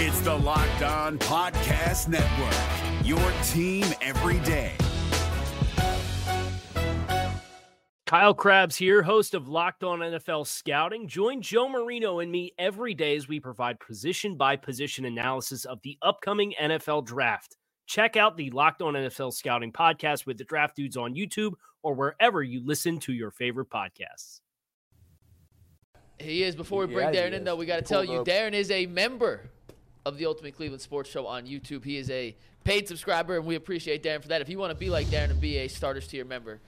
It's the Locked On Podcast Network, your team every day. Kyle Crabbs here, host of Locked On NFL Scouting. Join Joe Marino and me every day as we provide position by position analysis of the upcoming NFL draft. Check out the Locked On NFL Scouting podcast with the draft dudes on YouTube or wherever you listen to your favorite podcasts. He is. Before we bring Yeah, Darren in, though, we got to tell you, up. Darren is a member of the Ultimate Cleveland Sports Show on YouTube. He is a paid subscriber, and we appreciate Darren for that. If you want to be like Darren and be a starters tier member,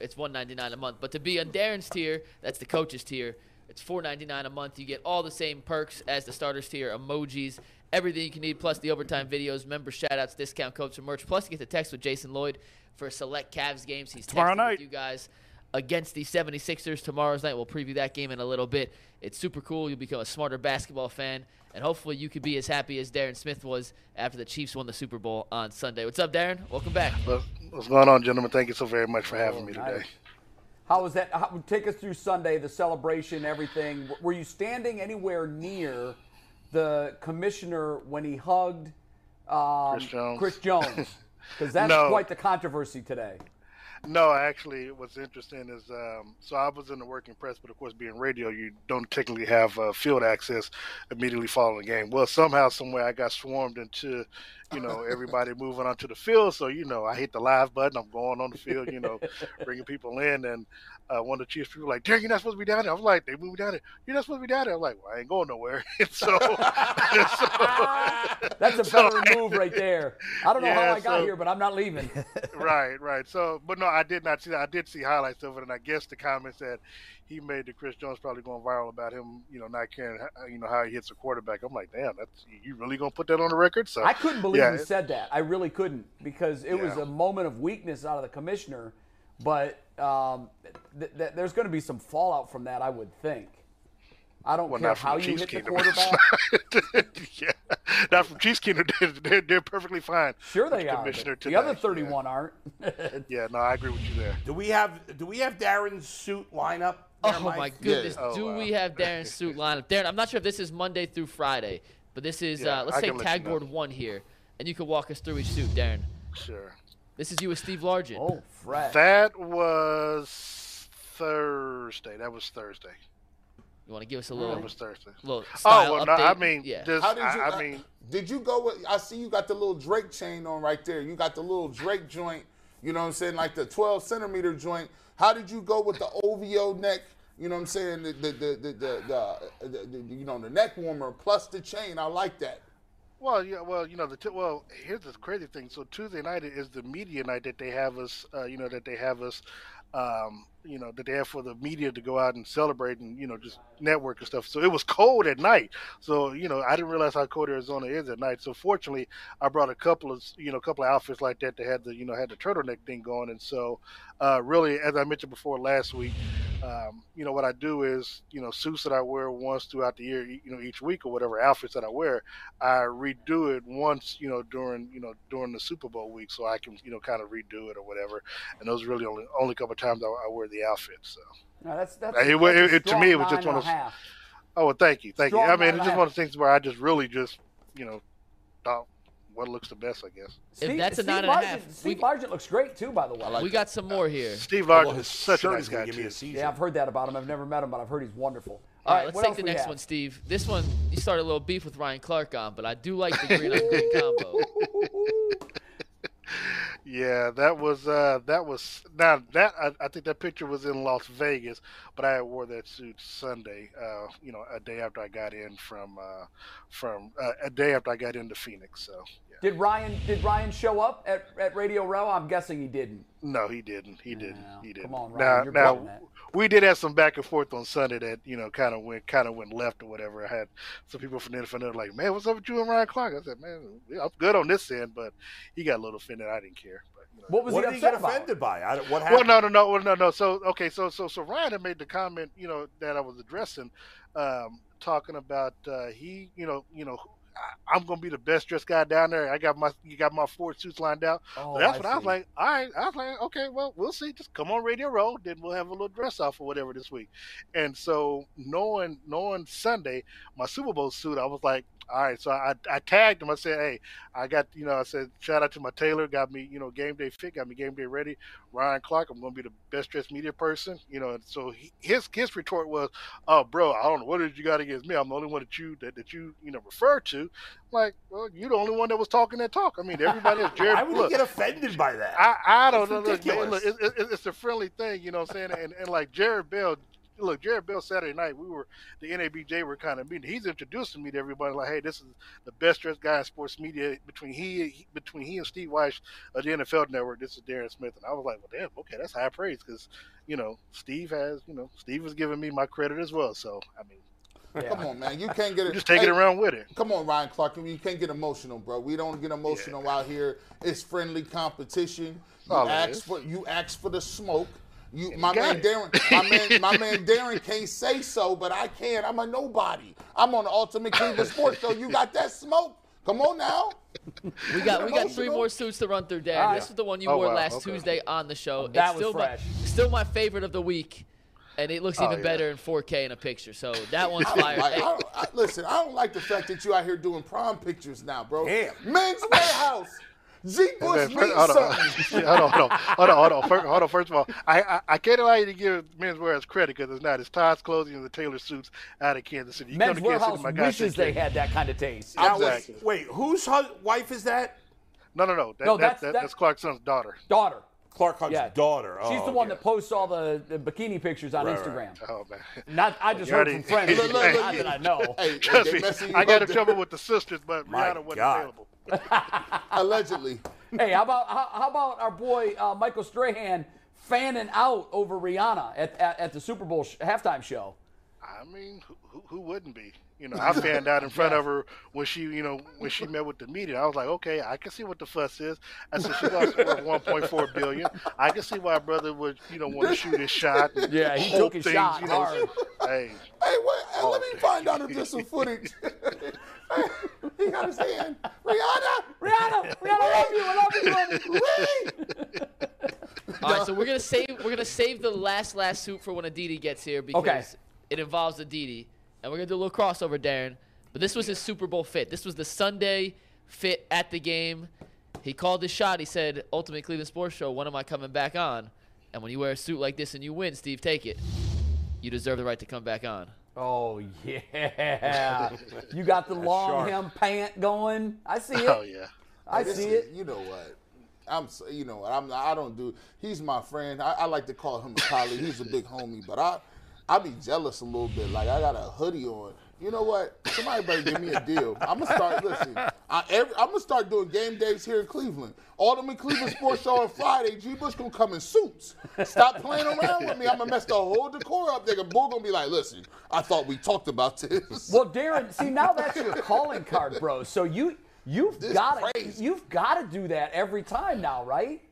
it's one ninety nine a month. But to be on Darren's tier, that's the coaches tier. It's four ninety nine a month. You get all the same perks as the starters tier, emojis, everything you can need, plus the overtime videos, member shoutouts, discount codes, and merch. Plus, you get the text with Jason Lloyd for select Cavs games. He's Tomorrow texting night. with you guys against the 76ers tomorrow's night. We'll preview that game in a little bit. It's super cool. You'll become a smarter basketball fan, and hopefully you could be as happy as Darren Smith was after the Chiefs won the Super Bowl on Sunday. What's up, Darren? Welcome back. What's going on, gentlemen? Thank you so very much for having me nice. today. How was that? How, take us through Sunday, the celebration, everything. Were you standing anywhere near the commissioner when he hugged um, Chris Jones. Chris Jones? Because that's No. quite the controversy today. No, actually, what's interesting is um, so I was in the working press, but of course, being radio, you don't technically have uh, field access immediately following the game. Well, somehow, somewhere, I got swarmed into, you know, everybody moving onto the field. So, you know, I hit the live button. I'm going on the field, you know, bringing people in, and uh, one of the Chiefs people were like, "Darren, you're not supposed to be down there." I was like, "They moved me down there. You're not supposed to be down there." I'm like, "Well, I ain't going nowhere." So, so- That's a so better move right there. I don't know how Yeah, I got so- here, but I'm not leaving. right, right. So, but no, I did not see that. I did see highlights of it, and I guess the comments that he made to Chris Jones probably going viral about him, you know, not caring, how- you know, how he hits a quarterback. I'm like, damn, that's you really gonna put that on the record? So I couldn't believe yeah, he it- said that. I really couldn't because it was a moment of weakness out of the commissioner. But um, th- th- there's going to be some fallout from that, I would think. I don't Well, care how the you Chiefs hit the quarterback. yeah, not from Chiefs Kingdom. They're, they're, they're perfectly fine. Sure, they are. Commissioner but The other today. 31 aren't. Yeah, no, I agree with you there. Do we have do we have Darren's suit lineup? there, Oh Mike? my goodness! Oh, Do wow. we have Darren's suit lineup? Darren, I'm not sure if this is Monday through Friday, but this is Yeah, uh, let's I say can let tag you know. board one here, and you can walk us through each suit, Darren. Sure. This is you with Steve Largent. oh, fresh. That was Thursday. That was Thursday. You want to give us a little, That was Thursday. little Oh well, update? no, I mean, yeah. just How did you? I, I uh, mean, did you go with? I see you got the little Drake chain on right there. You got the little Drake joint. You know what I'm saying, like the 12 centimeter joint. How did you go with the OVO neck? You know what I'm saying, the the the the, the, the, the, the you know the neck warmer plus the chain. I like that. Well, yeah, well, you know, the t- well, here's the crazy thing. So Tuesday night is the media night that they have us, uh, you know, that they have us, um, you know, that they have for the media to go out and celebrate and you know just network and stuff. So it was cold at night. So you know, I didn't realize how cold Arizona is at night. So fortunately, I brought a couple of you know, a couple of outfits like that that had the you know had the turtleneck thing going. And so, uh, really, as I mentioned before last week, um, you know, what I do is you know suits that I wear once throughout the year, you know, each week or whatever outfits that I wear. I redo it once, you know, during you know during the Super Bowl week, so I can you know kind of redo it or whatever. And those are really only only couple of times I, I wear the outfit. So, No, that's, that's, It that's a it- to me, it was just one of half. oh well, thank you, thank Strong you. I mean, it's just one of the things where I just really just you know thought what looks the best, I guess. Steve, that's a Steve nine and a half, Steve we- Largent looks great too, by the way. we got some more here. Steve Well, Largent his is such a nice guy give me a season. yeah, I've heard that about him. I've never met him, but I've heard he's wonderful. All right, what let's take the next have? one, Steve. This one, you started a little beef with Ryan Clark on, but I do like the green on green combo. Yeah, that was uh that was now that I, I think that picture was in Las Vegas, but I wore that suit Sunday. Uh, you know, a day after I got in from uh from uh, a day after I got into Phoenix. So yeah. Did Ryan did Ryan show up at, at Radio Row? I'm guessing he didn't. No, he didn't. He didn't. No, He didn't. come on, Ryan, now, you're now blowing that. we did have some back and forth on Sunday that you know kind of went kind of went left or whatever. I had some people from the NFL that like, "Man, what's up with you and Ryan Clark?" I said, "Man, I'm good on this end," but he got a little offended. I didn't care. But, you know, What was What he did he get about? offended by? I, don't- what well, no, no, no, well, no, no. So, okay, so, so, so Ryan had made the comment, you know, that I was addressing, um, talking about uh, he, you know, you know, I, I'm gonna be the best dressed guy down there. I got my, you got my four suits lined out. Oh, So that's I what I was like. All right, I was like, okay, well, we'll see. Just come on Radio Row, then we'll have a little dress off or whatever this week. And so, knowing, knowing Sunday, my Super Bowl suit, I was like, All right, so I, I tagged him. I said, "Hey, I got you know." I said, "Shout out to my tailor, got me you know game day fit, got me game day ready." Ryan Clark, I'm going to be the best dressed media person, you know. And so he, his his retort was, "Oh, bro, I don't know what did you got against me. I'm the only one that you that, that you you know refer to." I'm like, well, you're the only one that was talking that talk. I mean, everybody else. Jarrett, Why would look, you get offended by that? I, I don't know. Look, look, ridiculous. it, it, it's a friendly thing, you know what I'm saying? And, and like Jarrett Bell, look, Jarrett Bell Saturday night, we were, the NABJ were kind of meeting. He's introducing me to everybody like, hey, this is the best dressed guy in sports media between he, he between he and Steve Wyche of the NFL network. This is Darren Smith. And I was like, well, damn, okay, that's high praise because, you know, Steve has, you know, Steve was giving me my credit as well. So, I mean, Come on, man. You can't get it. just take it around with it. Come on, Ryan Clark. You can't get emotional, bro. We don't get emotional out here. It's friendly competition. You All ask for you ask for the smoke. You, my got man it. Darren, my man, my man Darren can't say so, but I can. I'm a nobody. I'm on the Ultimate Cleveland Sports Show. You got that smoke? Come on now. We got we got three more suits to run through, Darren. All right. This is the one you Oh, wore wow, last okay. Tuesday on the show. Oh, that it's was still fresh. my still my favorite of the week, and it looks Oh, even yeah. better in 4K in a picture. So that one's fire. like, I I, listen, I don't like the fact that you out here doing prom pictures now, bro. Damn. Men's Wearhouse. G. Bush means first- hold, on, something. hold on, hold on, hold on, hold on. First, hold on. First of all, I, I, I can't allow you to give Men's Wearhouse credit because it's not. It's Todd's Clothing and the Taylor Suits out of Kansas City. You Men's come to Kansas City, my guy wishes take they had that kind of taste. Now, wait, Exactly. wait, whose wife is that? No, no, no. That, No, that's- that, that- that's Clark's son's daughter. Daughter. Clark Hunt's Yeah. daughter. She's Oh, the one okay. that posts all the, the bikini pictures on Right, Instagram. Oh man. Not, I just heard from friends. Look, look, Not that I know. Hey, Trust me, I got up in trouble with the sisters, but My Rihanna wasn't God. available. Allegedly. Hey, how about how, how about our boy uh, Michael Strahan fanning out over Rihanna at, at, at the Super Bowl sh- halftime show? I mean, who, who, who wouldn't be? You know, I fanned out in front of her when she, you know, when she met with the media. I was like, okay, I can see what the fuss is. I said she lost worth 1.4 billion. I can see why brother would, you know, want to shoot his shot. Yeah, he hope took his things, shot you know, hard. Hey, Hey, wait, hey, let me find out if there's some footage. he got his hand. Rihanna! Rihanna, Rihanna, I love you, I love you, honey. All right, so we're gonna save we're gonna save the last last suit for when Aditi gets here because Okay. it involves Aditi, and we're gonna do a little crossover, Darren. But this was his Super Bowl fit. This was the Sunday fit at the game. He called his shot. He said, "Ultimate Cleveland Sports Show. When am I coming back on?" And when you wear a suit like this and you win, Steve, take it. You deserve the right to come back on. Oh yeah, you got the long sharp. hem pant going. I see it. oh yeah. I This see is- it. You know what? I'm. so- You know what? I'm. I don't do. He's my friend. I, I like to call him a colleague. He's a big homie, but I, I be jealous a little bit. Like I got a hoodie on. You know what? Somebody better give me a deal. I'm gonna start. Listen, I, every, I'm gonna start doing game days here in Cleveland. Ultimate Cleveland Sports Show on Friday. G. Bush gonna come in suits. Stop playing around with me. I'm gonna mess the whole decor up. Nigga, Bull gonna be like, listen. I thought we talked about this. Well, Darren, see now that's your calling card, bro. So you you've got to you've got to do that every time now, right?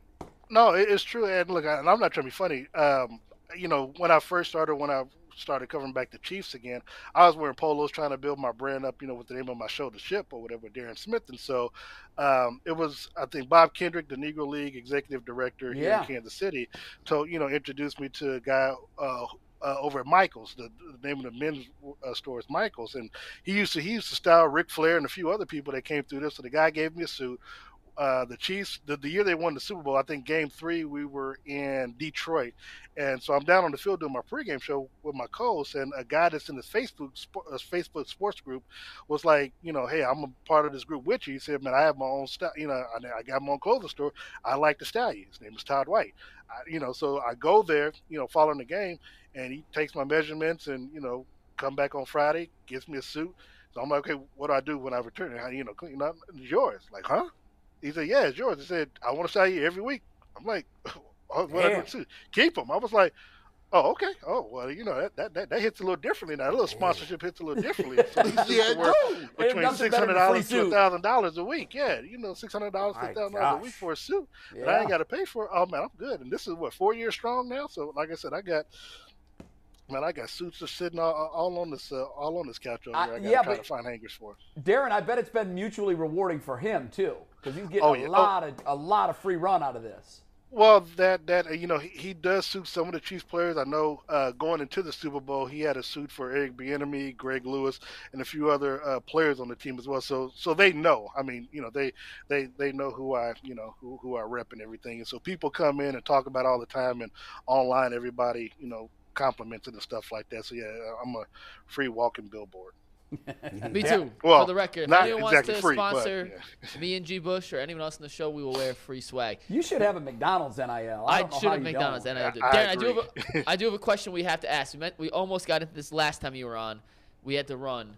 No, it's true. And look, I, and I'm not trying to be funny. Um, you know, when I first started, when I started covering back the Chiefs again, I was wearing polos, trying to build my brand up. You know, with the name of my show, The Ship, or whatever, Darren Smith. And so, um, it was I think Bob Kendrick, the Negro League executive director here Yeah. in Kansas City, told you know introduced me to a guy. Uh, uh, over at Michaels, the, the name of the men's uh, store is Michaels, and he used to he used to style Ric Flair and a few other people that came through this. So the guy gave me a suit, uh, the Chiefs, the, the year they won the Super Bowl, I think game three, we were in Detroit. And so I'm down on the field doing my pregame show with my co-host, and a guy that's in his Facebook uh, Facebook sports group was like, you know, hey, I'm a part of this group with you. He said, man, I have my own style. You know, I, I got my own clothing store. I like the you. His name is Todd White. I, you know, so I go there, you know, following the game, and he takes my measurements, and you know, come back on Friday, gives me a suit. So I'm like, okay, what do I do when I return? How you know, clean up? It's yours. Like, huh? He said, yeah, it's yours. He said, I want to style you every week. I'm like, oh, what I Damn. do too. Keep them. I was like, oh, okay. Oh, well, you know, that, that, that, that hits a little differently now. A little sponsorship hits a little differently. So Yeah, are it worth do. Ain't between nothing six better hundred than a dollars free to suit. thousand dollars a week. Yeah, you know, six hundred dollars to thousand dollars a week for a suit that I ain't got to pay for. Oh man, I'm good. And this is what four years strong now. So like I said, I got. Man, I got suits just sitting all, all on this uh, all on this couch over here. I got yeah, to try but- to find hangers for. Darren, I bet it's been mutually rewarding for him too, because he's getting Oh, a yeah. Oh. lot of a lot of free run out of this. Well, that that you know he, he does suit some of the Chiefs players. I know uh, going into the Super Bowl, he had a suit for Eric Bieniemy, Greg Lewis, and a few other uh, players on the team as well. So so they know. I mean, you know they they they know who I you know who who I rep and everything. And so people come in and talk about all the time and online. Everybody you know compliments and stuff like that. So yeah, I'm a free walking billboard. Me too. Well, for the record, if not anyone exactly wants to free, but, sponsor yeah. me and G Bush or anyone else in the show, we will wear free swag. You should have a McDonald's NIL. I, I, don't should how have McDonald's. don't. And I, do. I I do have a, I do have a question we have to ask. We meant we almost got into this last time you were on. We had to run.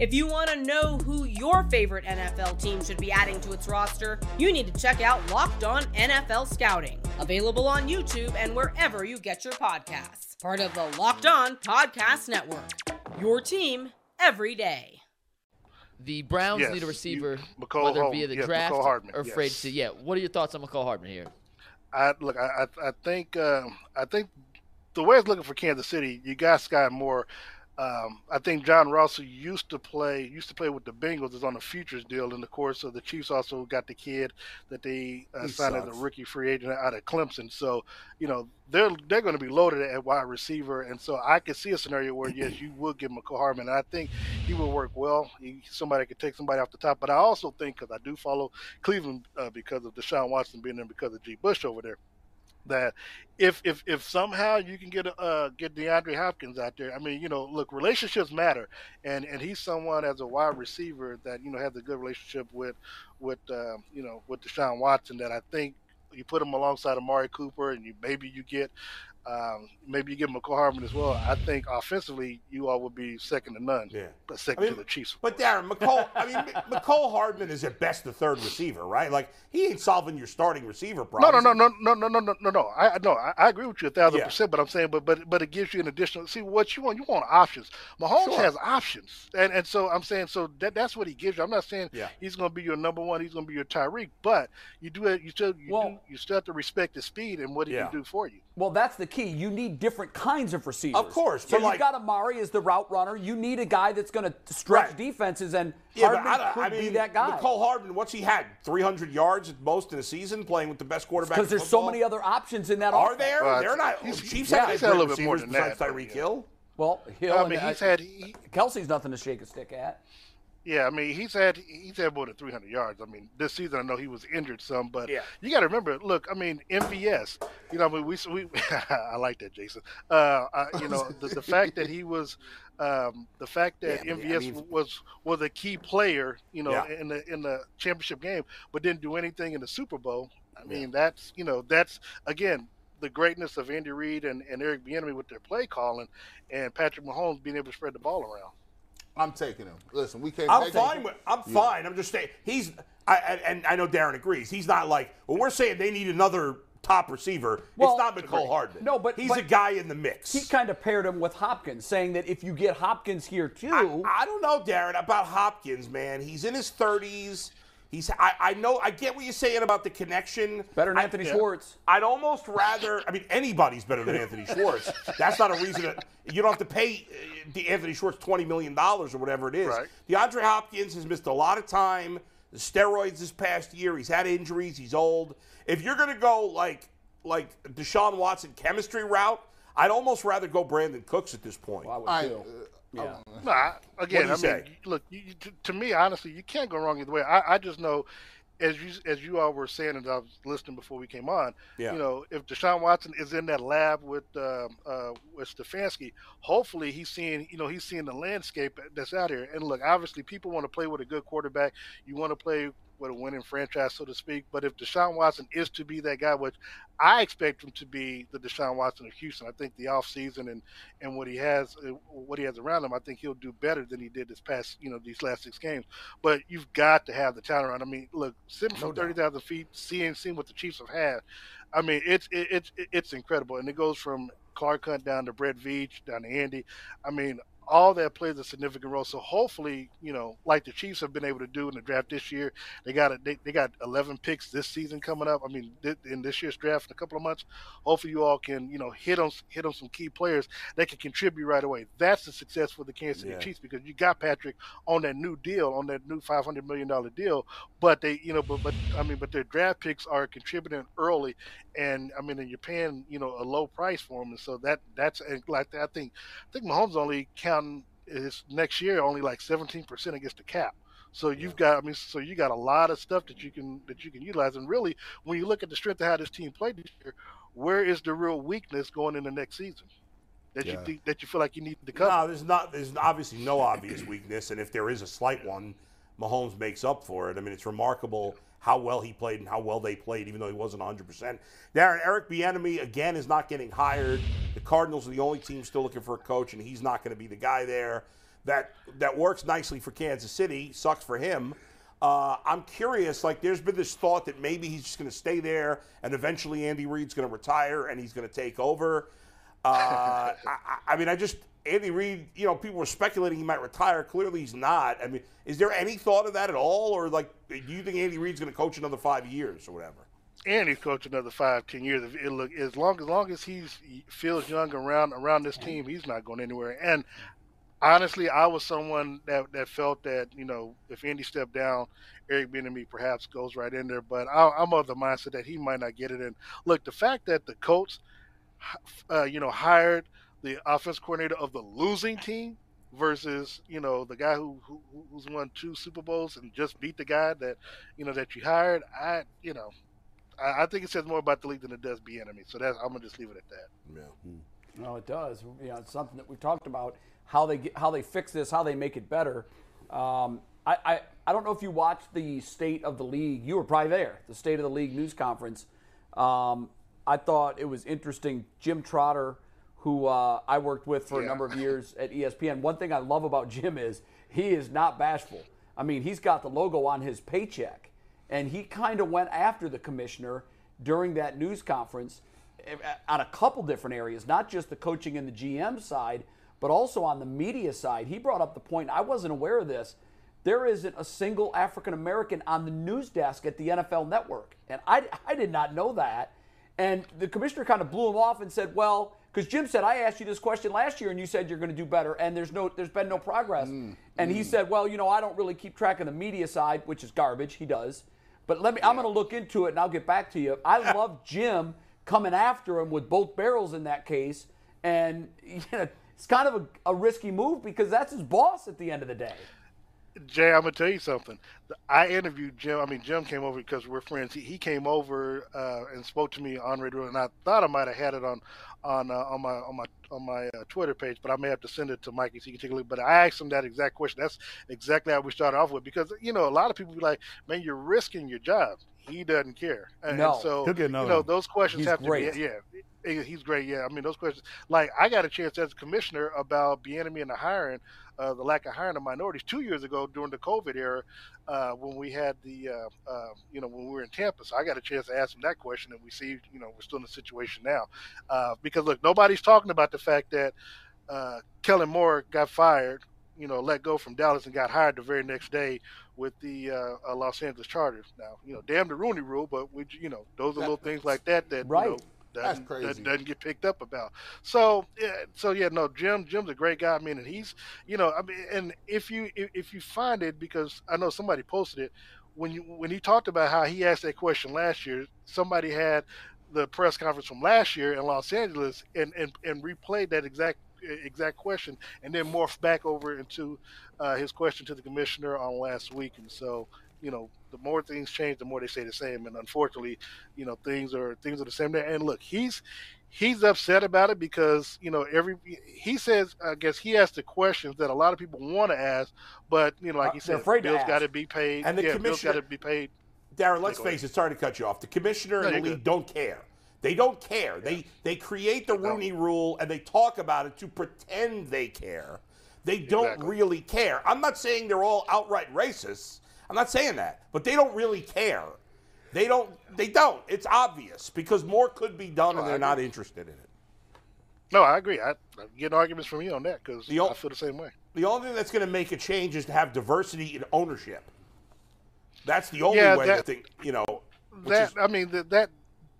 If you want to know who your favorite NFL team should be adding to its roster, you need to check out Locked On NFL Scouting, available on YouTube and wherever you get your podcasts. Part of the Locked On Podcast Network. Your team every day. The Browns Yes, need a you- receiver, Mecole whether Hardman, via the yes, draft Hardman, or free yes. agency. Yeah. What are your thoughts on Mecole Hardman here? I look. I I, I think um, I think the way it's looking for Kansas City, you got Skyy Moore. Um, I think John Ross used to play used to play with the Bengals is on a futures deal, in the course, of the Chiefs also got the kid that they uh, signed as a rookie free agent out of Clemson. So you know they're they're going to be loaded at wide receiver, and so I could see a scenario where yes, you would give Mecole Hardman, and I think he would work well. He, somebody could take somebody off the top, but I also think because I do follow Cleveland uh, because of Deshaun Watson being there, because of G. Bush over there that if if if somehow you can get uh get DeAndre Hopkins out there, I mean, you know, look, relationships matter, and and he's someone as a wide receiver that you know has a good relationship with with uh, you know with Deshaun Watson that I think you put him alongside Amari Cooper, and you maybe you get. Um, maybe you give Mecole Hardman as well. I think offensively, you all would be second to none. Yeah. but second I mean, to the Chiefs. But Darren Mecole, I mean, Mecole Hardman is at best the third receiver, right? Like he ain't solving your starting receiver problem. no, no, no, no, no, no, no, no, no. I no, I, I agree with you a thousand Yeah. percent. But I'm saying, but but but it gives you an additional. See what you want. You want options. Mahomes Sure. has options, and and so I'm saying, so that that's what he gives you. I'm not saying Yeah. he's going to be your number one. He's going to be your Tyreek, but you do it. You still you Well- do, you still have to respect his speed and what he Yeah. can do for you. Well, that's the key. You need different kinds of receivers. Of course, So but you've got Amari as the route runner. You need a guy that's going to stretch Right. defenses, and Yeah, Hardman but I, don't- could I mean, be that guy. Mecole Hardman, what's he had? 300 yards at most in a season, playing with the best quarterback. Because in there's so many other options in that Are offense. there? Well, They're not. he's- Chiefs yeah, have he's had a little bit more receivers than that, besides Tyreek yeah. Hill. Well, Hill I and mean, uh, he's had he, Kelce's nothing to shake a stick at. Yeah, I mean he's had he's had more than 300 yards. I mean this season I know he was injured some, but Yeah. you got to remember. Look, I mean MVS. You know, I mean we we I like that Jason. Uh, I, you know the, the fact that he was um, the fact that Yeah, MVS I mean- was was a key player. You know Yeah. in the in the championship game, but didn't do anything in the Super Bowl. I mean that's you know that's again the greatness of Andy Reid and, and Eric Bieniemy with their play calling, and Patrick Mahomes being able to spread the ball around. I'm taking him. Listen, we can't. I'm fine with. I'm fine. I'm just saying he's. I, and, and I know Darren agrees. He's not like when we're saying they need another top receiver. Well, it's not Mecole Hardman. No, but- he's but a guy in the mix. He kind of paired him with Hopkins, saying that if you get Hopkins here too, I, I don't know, Darren, about Hopkins, man. He's in his 30s. He's. I, I know. I get what you're saying about the connection. better than I- Anthony Schwartz. I'd almost rather. I mean, anybody's better than Anthony Schwartz. That's not a reason that you don't have to pay uh, the Anthony Schwartz twenty million dollars or whatever it is. Right. DeAndre Hopkins has missed a lot of time. The steroids this past year. He's had injuries. He's old. If you're gonna go like like Deshaun Watson chemistry route, I'd almost rather go Brandin Cooks at this point. I would I, too. Yeah. No, I, again, I he mean, say? look, you, you- to, to me, honestly, you can't go wrong either way. I, I just know, as you as you all were saying, and I was listening before we came on, Yeah. you know, if Deshaun Watson is in that lab with um, uh, with Stefanski, hopefully he's seeing, you know, he's seeing the landscape that's out here. And look, obviously, people want to play with a good quarterback. You want to play with a winning franchise, so to speak. But if Deshaun Watson is to be that guy, which I expect him to be the Deshaun Watson of Houston, I think the offseason and and what he has uh, what he has around him, I think he'll do better than he did this past you know these last six games. But you've got to have the talent around. I mean, look, sitting from thirty thousand feet, seeing seeing what the Chiefs have had, I mean, it's it, it's it's incredible, and it goes from Clark Hunt down to Brett Veach down to Andy. I mean. All that plays a significant role. So hopefully, you know, like the Chiefs have been able to do in the draft this year, they got a, they, they got 11 picks this season coming up. I mean, in this year's draft in a couple of months, hopefully you all can, you know, hit on hit on some key players that can contribute right away. That's the success for the Kansas City yeah. Chiefs because you got Patrick on that new deal, on that new 500 million dollar deal, but they, you know, but but I mean, but their draft picks are contributing early, and I mean, and you're paying, you know, a low price for them, and so that that's like I think I think Mahomes only counting his next year only like 17 percent against the cap. So you've got, I mean, so you got a lot of stuff that you can that you can utilize. And really, when you look at the strength of how this team played this year, where is the real weakness going in the next season? That yeah. you think that you feel like you need to cover? No, there's not. There's obviously no obvious weakness, and if there is a slight one, Mahomes makes up for it. I mean, it's remarkable how well he played and how well they played, even though he wasn't 100%. Darren, Eric Bieniemy, again, is not getting hired. The Cardinals are the only team still looking for a coach, and he's not going to be the guy there. That, that works nicely for Kansas City. Sucks for him. Uh, I'm curious, like, there's been this thought that maybe he's just going to stay there, and eventually Andy Reid's going to retire and he's going to take over. Uh, I, I mean, I just Andy Reid, you know, people were speculating he might retire. Clearly, he's not. I mean, is there any thought of that at all, or like, do you think Andy Reid's going to coach another five years or whatever? Andy's he's coached another five, ten years. It look as long as long as he feels young around around this team, he's not going anywhere. And honestly, I was someone that that felt that you know if Andy stepped down, Eric Bieniemy perhaps goes right in there. But I, am of the mindset that he might not get it. And look, the fact that the coach, uh, you know, hired the offense coordinator of the losing team versus you know the guy who, who who's won two Super Bowls and just beat the guy that you know that you hired. I you know I, I think it says more about the league than it does Bieniemy. So that's I'm gonna just leave it at that. Yeah. Hmm. No, it does. You know, it's something that we've talked about how they get, how they fix this, how they make it better. Um, I, I I don't know if you watched the state of the league. You were probably there. The state of the league news conference. Um, I thought it was interesting. Jim Trotter who uh, I worked with for yeah. a number of years at ESPN. One thing I love about Jim is he is not bashful. I mean, he's got the logo on his paycheck, and he kind of went after the commissioner during that news conference eh, eh, on a couple different areas, not just the coaching and the GM side, but also on the media side. He brought up the point, I wasn't aware of this. There isn't a single African American on the news desk at the NFL network. And I, I did not know that. And the commissioner kind of blew him off and said, well, because Jim said I asked you this question last year and you said you're going to do better and there's no there's been no progress. Mm, and mm. he said, "Well, you know, I don't really keep track of the media side, which is garbage. He does. But let me I'm going to look into it and I'll get back to you. I love Jim coming after him with both barrels in that case and you know, it's kind of a, a risky move because that's his boss at the end of the day. Jay, I'm gonna tell you something. I interviewed Jim. I mean, Jim came over because we're friends. He, he came over uh, and spoke to me on radio, and I thought I might have had it on on uh, on my on my on my uh, Twitter page, but I may have to send it to Mikey so he can take a look. But I asked him that exact question. That's exactly how we started off with because you know a lot of people be like, "Man, you're risking your job." He doesn't care, and, no. and so you know those questions He's have great. to be yeah. He's great. Yeah, I mean those questions. Like I got a chance as a commissioner about Bieniemy and the hiring uh, the lack of hiring of minorities two years ago during the COVID era uh, when we had the, uh, uh, you know, when we were in Tampa. So I got a chance to ask him that question, and we see, you know, we're still in the situation now. Uh, because look, nobody's talking about the fact that uh, Kellen Moore got fired, you know, let go from Dallas and got hired the very next day with the Los Angeles Chargers. Now, you know, damn the Rooney Rule, but we, you know, those are little things like that that right. You know, doesn't, that doesn't get picked up about. So, yeah, so yeah, no, Jim, Jim's a great guy. I mean, and he's, you know, I mean, and if you if, if you find it, because I know somebody posted it when you when he talked about how he asked that question last year, somebody had the press conference from last year in Los Angeles and and, and replayed that exact exact question and then morphed back over into uh, his question to the commissioner on last week and so you know the more things change, the more they say the same. And unfortunately, you know, things are things are the same there. And look, he's he's upset about it because you know every he says I guess he asked the questions that a lot of people want to ask, but you know, like uh, he said, Bill's got to be paid, and the yeah, commissioner got to be paid. Darren, let's face it. Sorry to cut you off. The commissioner no, and the league good. don't care. They don't care. Yeah. They they create the Rooney Rule and they talk about it to pretend they care. They don't exactly. really care. I'm not saying they're all outright racists. I'm not saying that, but they don't really care. They don't. They don't. It's obvious because more could be done, and they're not interested in it. No, I agree. I, I'm getting arguments from you on that because I feel the same way. The only thing that's going to make a change is to have diversity in ownership. That's the only Yeah, way that- to think, you know. that is- I mean that that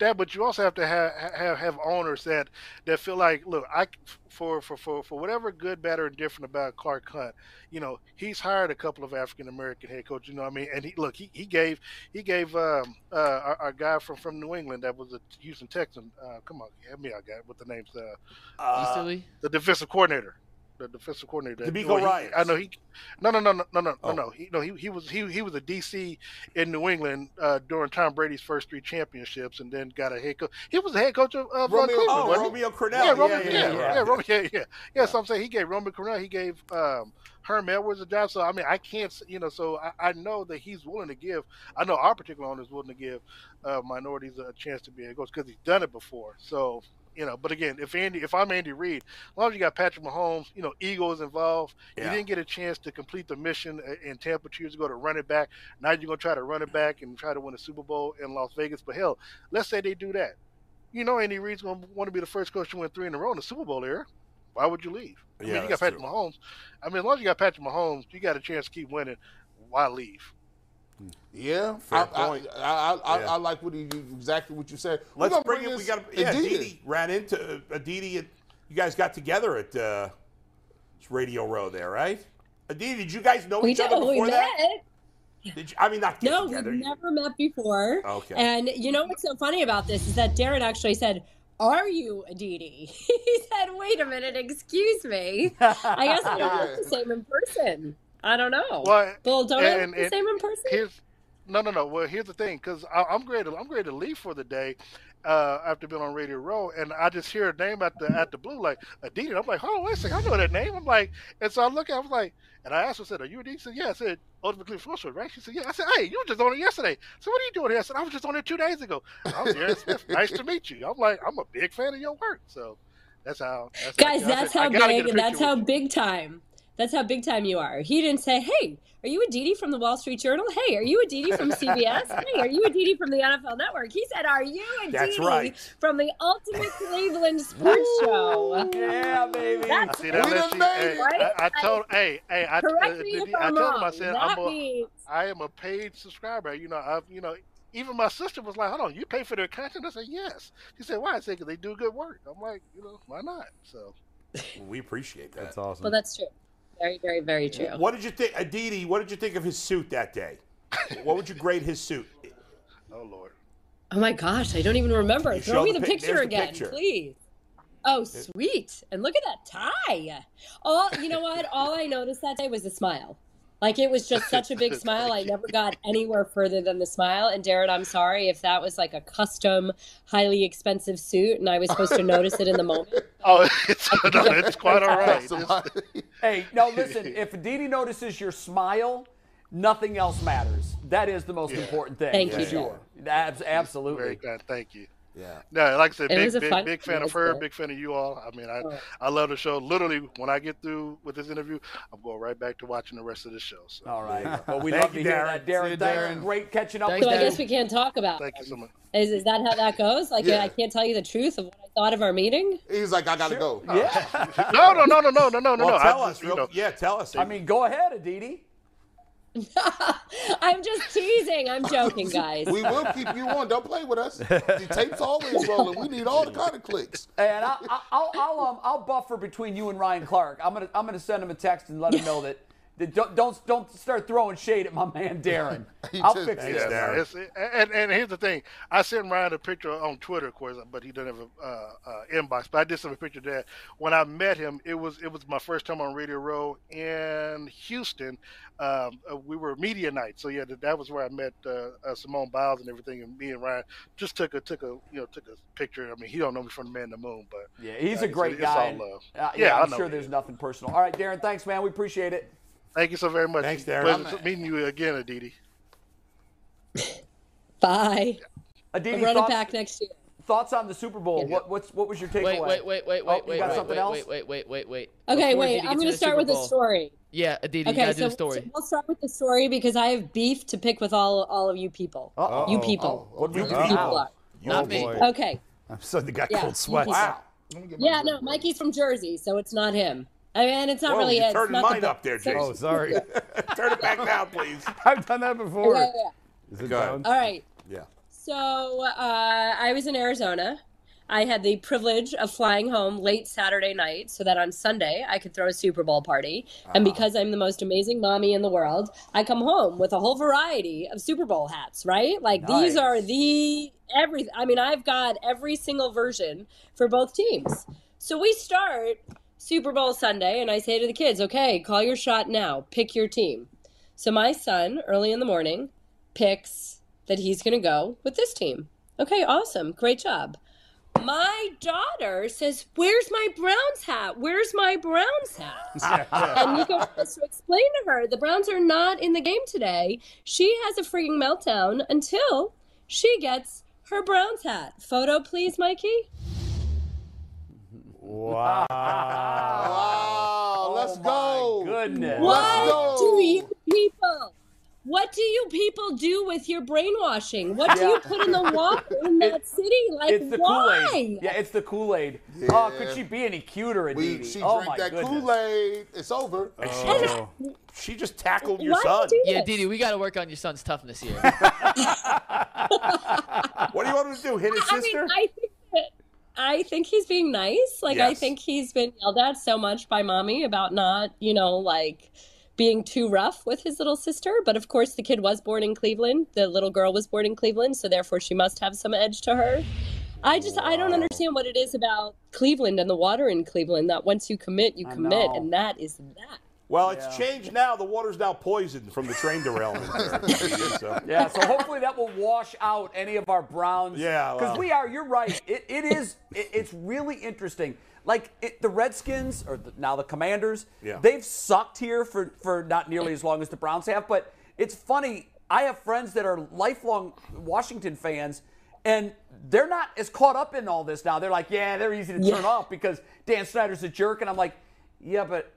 that, but you also have to have have have owners that that feel like, look, I for for for for whatever good, bad, or indifferent about Clark Hunt, you know, he's hired a couple of African American head coaches. You know, what I mean, and he look, he, he gave he gave um, uh, our, our guy from from New England that was a Houston Texan. Uh, come on, help me out, guy, with the names. Uh, uh, the defensive coordinator. The defensive coordinator. DeMeco he- Ryans. I know he. No, no, no, no, no, no, Oh. no. He, no, he, he was he he was a DC in New England uh, during Tom Brady's first three championships, and then got a head coach. He was the head coach of, of uh, Romeo- Cleveland. oh, wasn't he? Romeo Crennel. Yeah, Romeo, yeah, yeah, yeah, yeah, yeah. Romeo, yeah, yeah, yeah. So I'm saying he gave Roman Crennel, he gave um, Herm Edwards a job. So I mean, I can't, you know, so I, I know that he's willing to give. I know our particular owner is willing to give uh, minorities a chance to be a coach because he's done it before. So you know, but again, if Andy, if I'm Andy Reid, as long as you got Patrick Mahomes, you know, Eagles involved, Yeah. you didn't get a chance to complete the mission in Tampa two years ago to run it back. Now you're gonna try to run it back and try to win a Super Bowl in Las Vegas. But hell, let's say they do that. You know, Andy Reid's gonna want to be the first coach to win three in a row in the Super Bowl era. Why would you leave? I Yeah, mean, you got Patrick true. Mahomes. I mean, as long as you got Patrick Mahomes, you got a chance to keep winning. Why leave? Yeah, Fair I, point. I, I, I, Yeah. I like what he, exactly what you said. Let's gonna bring, it. We got this- yeah. Aditi. Aditi ran into uh, Aditi. At, you guys got together at uh, Radio Row there, right? Aditi, did you guys know We each did. other We before that? Did you, I mean, not No, together. we've never met before. Okay. And you know what's so funny about this is that Darren actually said, "Are you Aditi?" he said, "Wait a minute, excuse me. I guess we don't look the same in person. I don't know. Well, Well, don't I and- look the and same in person? Here's no, no, no. Well, here's the thing, because I'm ready. I'm ready to leave for the day uh, after being on Radio Row, and I just hear a name at the at the blue, like Aditi. I'm like, hold on, wait a second, I know that name. I'm like, and so I look, at I was like, and I asked her, I said, are you Aditi? She said, yeah. I said, Ultimate Cleveland right? She said, yeah. I said, hey, you were just on it yesterday. So what are you doing here? I said, I was just on it two days ago. I'm Darren Smith. Nice to meet you. I'm like, I'm a big fan of your work. So that's how. That's Guys, how, that's said, how I big. That's how big time. That's how big time you are. He didn't say, "Hey, are you Aditi from the Wall Street Journal? Hey, are you Aditi from CBS? hey, are you Aditi from the NFL Network?" He said, "Are you a That's right. from the Ultimate Cleveland Sports Show?" Yeah, baby. That's See that? We Let's done made Hey, it. Right? I, I told, hey, hey, I, Correct uh, me if did- I I'm told him, I said, that I'm a, means I am a paid subscriber. You know, I've, you know, even my sister was like, hold on, you pay for their content? I said, yes. She said, why? I said, because they do good work. I'm like, you know, why not? So, We appreciate that. That's awesome. well, that's true. Very, very, very true. What did you think, Aditi? What did you think of his suit that day? what would you grade his suit? oh, Lord. Oh my gosh, I don't even remember. You Throw show me the the, picture there's the again, picture. please. Oh, sweet. And look at that tie. All you know what? All I noticed that day was a smile. Like it was just such a big smile. I never got anywhere further than the smile. And Darren, I'm sorry if that was like a custom, highly expensive suit and I was supposed to notice it in the moment. Oh, it's, no, it's quite all right. Hey, no, listen. If Aditi notices your smile, nothing else matters. That is the most important thing. Thank for you, Sure. Abs- absolutely. Very kind. Thank you. Yeah. No, like I said, It big, big, fun- big fan of her, good. big fan of you all. I mean, I, Oh. I love the show. Literally, when I get through with this interview, I'm going right back to watching the rest of the show. So, All right. Well, we love you, to hear Darren. that, Darren. you, Thanks. Darren. Great catching up Thanks, with So I guess we can't talk about thank you so much. Is, is that how that goes? Like Yeah. I can't tell you the truth of what I thought of our meeting? He's like, I gotta go. Yeah. No, no, no, no, no, no, no, no. Well, I tell just, us. you know, yeah, tell us. I mean, go ahead, Aditi. I'm just teasing. I'm joking, guys. We will keep you on. Don't play with us. The tape's always rolling. We need all the kind of clicks. And I, I, I'll, I'll, um, I'll buffer between you and Ryan Clark. I'm gonna, I'm gonna send him a text and let him know that, that don't, don't, don't start throwing shade at my man Darren. I'll just- fix this. Yeah, it's, and, and here's the thing. I sent Ryan a picture on Twitter, of course, but he doesn't have a uh, uh, inbox. But I did send a picture there. When I met him, it was it was my first time on Radio Row in Houston. Um, uh, we were media night, so yeah, that, that was where I met uh, uh, Simone Biles and everything. And me and Ryan just took a took a you know took a picture. I mean, he don't know me from the man in the moon, but Yeah, he's uh, a great it's, guy. It's all love. Uh, yeah, yeah, I I'm sure there's is. nothing personal. All right, Darren, thanks, man. We appreciate it. Thank you so very much. Thanks, Darren. Pleasure My man. meeting you again, Aditi. Bye. Aditi, I'm running thoughts, back next year. thoughts on the Super Bowl? Yeah. What, what's, what was your takeaway? Wait, wait, wait, wait, Oh, wait, you wait, got wait, something wait, else? wait, wait, wait, wait, wait. Okay, Before wait. Diddy I'm going to start with the story. Yeah, Aditi, you gotta so do the story. we'll start with the story because I have beef to pick with all all of you people. Uh-oh. You people. Oh, What did we You do people now? are. Not oh, me. Okay. I'm starting to got Yeah, cold sweats. Wow. Let me get my Yeah, no. Mikey's from Jersey, so it's not him. I mean, it's not Whoa, really. you're it's the up there. Jason. Oh, sorry. Turn it back down, please. I've done that before. Yeah, yeah. Is it Go down? All right. Yeah. So uh, I was in Arizona. I had the privilege of flying home late Saturday night so that on Sunday I could throw a Super Bowl party. And because I'm the most amazing mommy in the world, I come home with a whole variety of Super Bowl hats, right? Like these are the every I mean I've got every single version for both teams. So we start Super Bowl Sunday and I say to the kids, "Okay, call your shot now. Pick your team." So my son early in the morning picks that he's going to go with this team. Okay, awesome. Great job. My daughter says, Where's my Browns hat? Where's my Browns hat? and Nico has to explain to her the Browns are not in the game today. She has a freaking meltdown until she gets her Browns hat. Photo, please, Mikey. Wow. Wow, let's Oh, go. Goodness. What go. do you people? What do you people do with your brainwashing? What do Yeah. you put in the water in that city? Like, It's the why? Kool Aid. Yeah, it's the Kool Aid. Oh, could she be any cuter, We, Aditi? she oh drank my that goodness. Kool Aid. It's over. And she, Oh. just, she just tackled your Why son. you do Yeah, this? Didi, we got to work on your son's toughness here. What do you want him to do? Hit his I mean, sister? I think that, I think he's being nice. Like I think he's been yelled at so much by mommy about not, you know, like being too rough with his little sister. But of course, the kid was born in Cleveland. The little girl was born in Cleveland, so therefore she must have some edge to her. I just I don't understand what it is about Cleveland and the water in Cleveland that once you commit, you I commit, know. and that is that. Well, it's Yeah. changed now. The water's now poisoned from the train derailment. So- Yeah, so hopefully that will wash out any of our Browns. Yeah, because well. we are. You're right. It, it is. It, it's really interesting. Like it, the Redskins or the, now the Commanders. Yeah. They've sucked here for for not nearly as long as the Browns have. But it's funny. I have friends that are lifelong Washington fans, and they're not as caught up in all this now. They're like, yeah, they're easy to turn Yeah. off because Dan Snyder's a jerk, and I'm like, yeah, but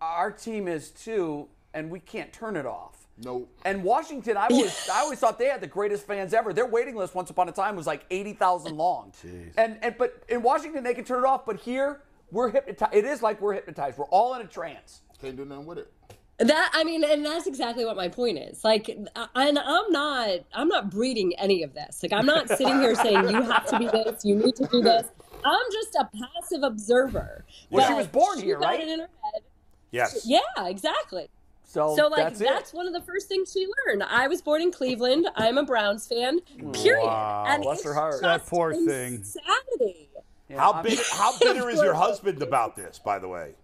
our team is too, and we can't turn it off. Nope. And Washington, I always, I always thought they had the greatest fans ever. Their waiting list once upon a time was like eighty thousand long. Jeez. And and but in Washington they can turn it off, but here we're hypnotized. It is like we're hypnotized. We're all in a trance. Can't do nothing with it. That I mean, and that's exactly what my point is. Like, and I'm not, I'm not breeding any of this. Like, I'm not sitting here saying you have to be this, you need to do this. I'm just a passive observer. Well, she was born she here, got right? It in her head. yes. Yeah, exactly. So, So, like, that's, that's, one of the first things she learned. I was born in Cleveland. I'm a Browns fan. Period. Wow, and bless her heart. That just poor thing. Insanity. How bitter, how bitter is your husband about this, by the way?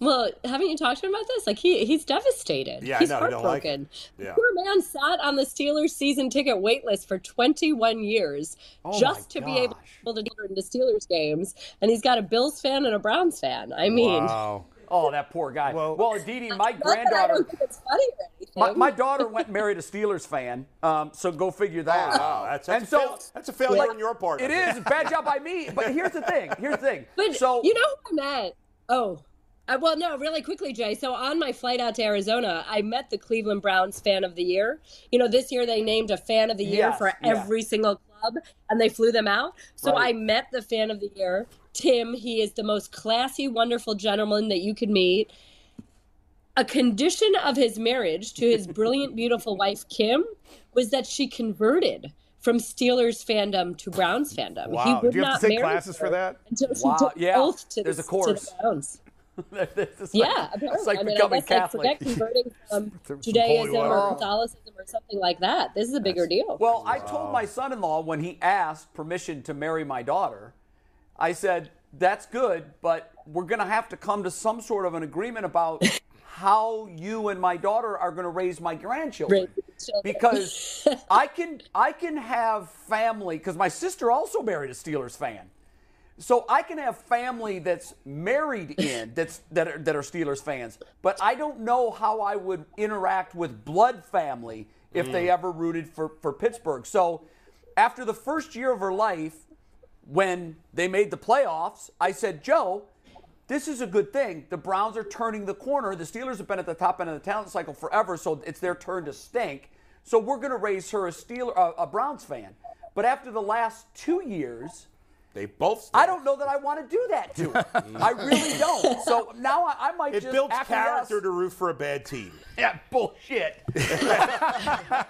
Well, haven't you talked to him about this? Like he he's devastated. Yeah, I he's know, he don't like heartbroken. Yeah. Poor man sat on the Steelers season ticket wait list for 21 years Oh just my to be able to get into Steelers games, and he's got a Bills fan and a Browns fan. I mean, Wow. Oh, that poor guy. Well- Well, Dee Dee, my not that I granddaughter, don't think it's funny or anything. my, my daughter went and married a Steelers fan. Um, so go figure that. Wow, that's, that's, And a, so- fail, that's a failure Like, on your part. It I think. is bad job by me. But here's the thing. Here's the thing. But so you know who I met? Oh, uh, well, no, really quickly, Jay. So on my flight out to Arizona, I met the Cleveland Browns Fan of the Year. You know, this year they named a Fan of the Year Yes, for yeah. every single club, and they flew them out. So Right. I met the Fan of the Year, Tim. He is the most classy, wonderful gentleman that you could meet. A condition of his marriage to his brilliant, beautiful wife Kim was that she converted from Steelers fandom to Browns fandom. Wow. He would Do you have not to take marry classes her for that? Until she Wow, took yeah. There's the, a course. The like- Yeah, apparently. it's like I mean, becoming I guess like Catholic. forget converting from Judaism or. Catholicism or something like that. This is a bigger deal. Well, I told my son-in-law when he asked permission to marry my daughter, I said, "That's good, but we're going to have to come to some sort of an agreement about how you and my daughter are going to raise my grandchildren." Raise children. Because I can I can have family because my sister also married a Steelers fan. So I can have family that's married in that's that are, that are Steelers fans, but I don't know how I would interact with blood family if they mm. ever rooted for for Pittsburgh. So after the first year of her life, when they made the playoffs, I said, Joe, this is a good thing. The Browns are turning the corner. The Steelers have been at the top end of the talent cycle forever, so it's their turn to stink. So we're going to raise her a Steeler, a, a Browns fan. But after the last two years, They both. I don't know that I want to do that to him. I really don't. So now I, I might It just builds acquiesce. character to root for a bad team. Yeah, bullshit. Jay,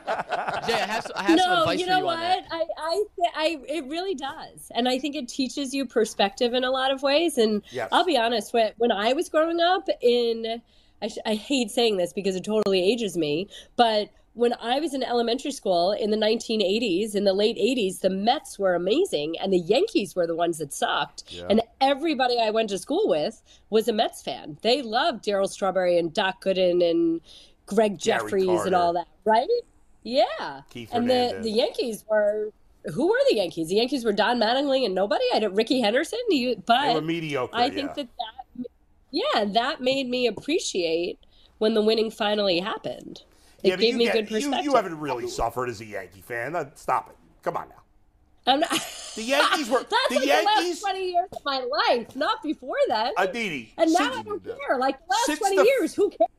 I have, some, I have some no, advice you for know you what? on that. I, I, I, it really does, and I think it teaches you perspective in a lot of ways. And Yes. I'll be honest, when when I was growing up, in I, sh- I hate saying this because it totally ages me, but when I was in elementary school in the 1980s, in the late 80s, the Mets were amazing, and the Yankees were the ones that sucked. And everybody I went to school with was a Mets fan. They loved Darryl Strawberry and Doc Gooden and Gregg Jefferies and all that, right? Yeah. Keith and the, Hernandez. the Yankees were who were the Yankees? The Yankees were Don Mattingly and nobody. I did Rickey Henderson. You, They but were mediocre. I think yeah. that that yeah that made me appreciate when the winning finally happened. It yeah, gave you me get- good perspective. You, haven't really suffered as a Yankee fan. Uh, Stop it. Come on now. I'm not, The Yankees were That's the like the Yankees. last 20 years of my life, not before then. Aditi, and now since, I don't care. Like the last since 20 the- years, who cares?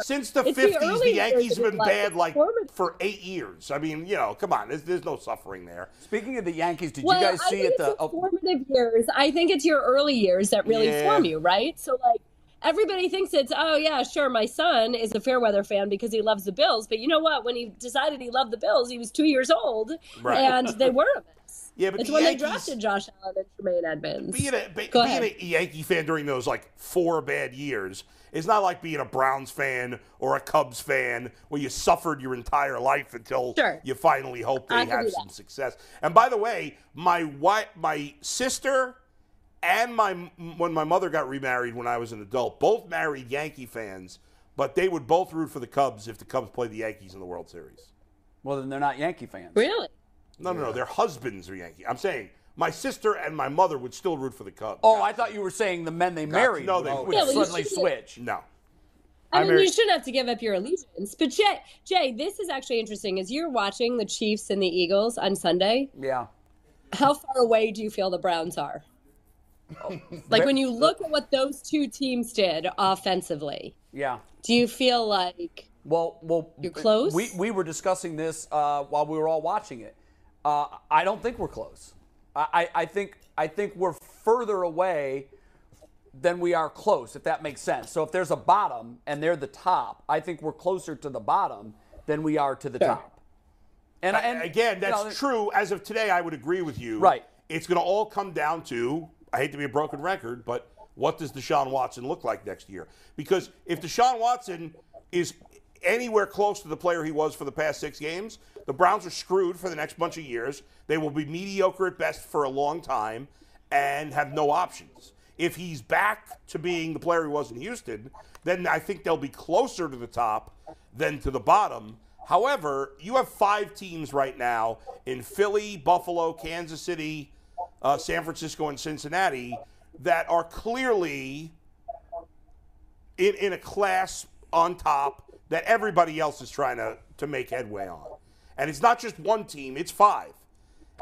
since the It's the fifties, the, Yankees have been life. bad like for eight years. I mean, you know, come on. There's, there's no suffering there. Speaking of the Yankees, did well, you guys I see think at the? it's your oh, formative years. I think it's your early years that really Yeah. form you, right? So like everybody thinks it's oh yeah, sure, my son is a Fairweather fan because he loves the Bills, but you know what? When he decided he loved the Bills, he was two years old, Right. and they were a mess. Yeah, but it's the when Yankees- they drafted Josh Allen and Tremaine Edmunds. Being a, be, being a Yankee fan during those like four bad years is not like being a Browns fan or a Cubs fan where you suffered your entire life until Sure. you finally hope they I have some success. And by the way, my wife, my sister, and my when my mother got remarried when I was an adult, both married Yankee fans, but they would both root for the Cubs if the Cubs played the Yankees in the World Series. well, then they're not Yankee fans. Really? No, no, no, their husbands are Yankee. I'm saying my sister and my mother would still root for the Cubs. Oh, I thought you were saying the men they married No, they would, would. would Yeah, well, suddenly switch. no. I I mean, married- you shouldn't have to give up your allegiance. But Jay, Jay, this is actually interesting. As you're watching the Chiefs and the Eagles on Sunday, Yeah. how far away do you feel the Browns are? Like when you look at what those two teams did offensively, Yeah. do you feel like Well, well, You're close? We we were discussing this uh, while we were all watching it. Uh, I don't think we're close. I, I, I think I think we're further away than we are close, if that makes sense. So if there's a bottom and they're the top, I think we're closer to the bottom than we are to the top. And, and Again, you that's know, true. As of today, I would agree with you. Right. It's going to all come down to, I hate to be a broken record, but what does Deshaun Watson look like next year? Because if Deshaun Watson is anywhere close to the player he was for the past six games, the Browns are screwed for the next bunch of years. They will be mediocre at best for a long time and have no options. If he's back to being the player he was in Houston, then I think they'll be closer to the top than to the bottom. However, you have five teams right now in Philly, Buffalo, Kansas City, uh, San Francisco, and Cincinnati that are clearly in, in a class on top that everybody else is trying to, to make headway on. And it's not just one team, it's five.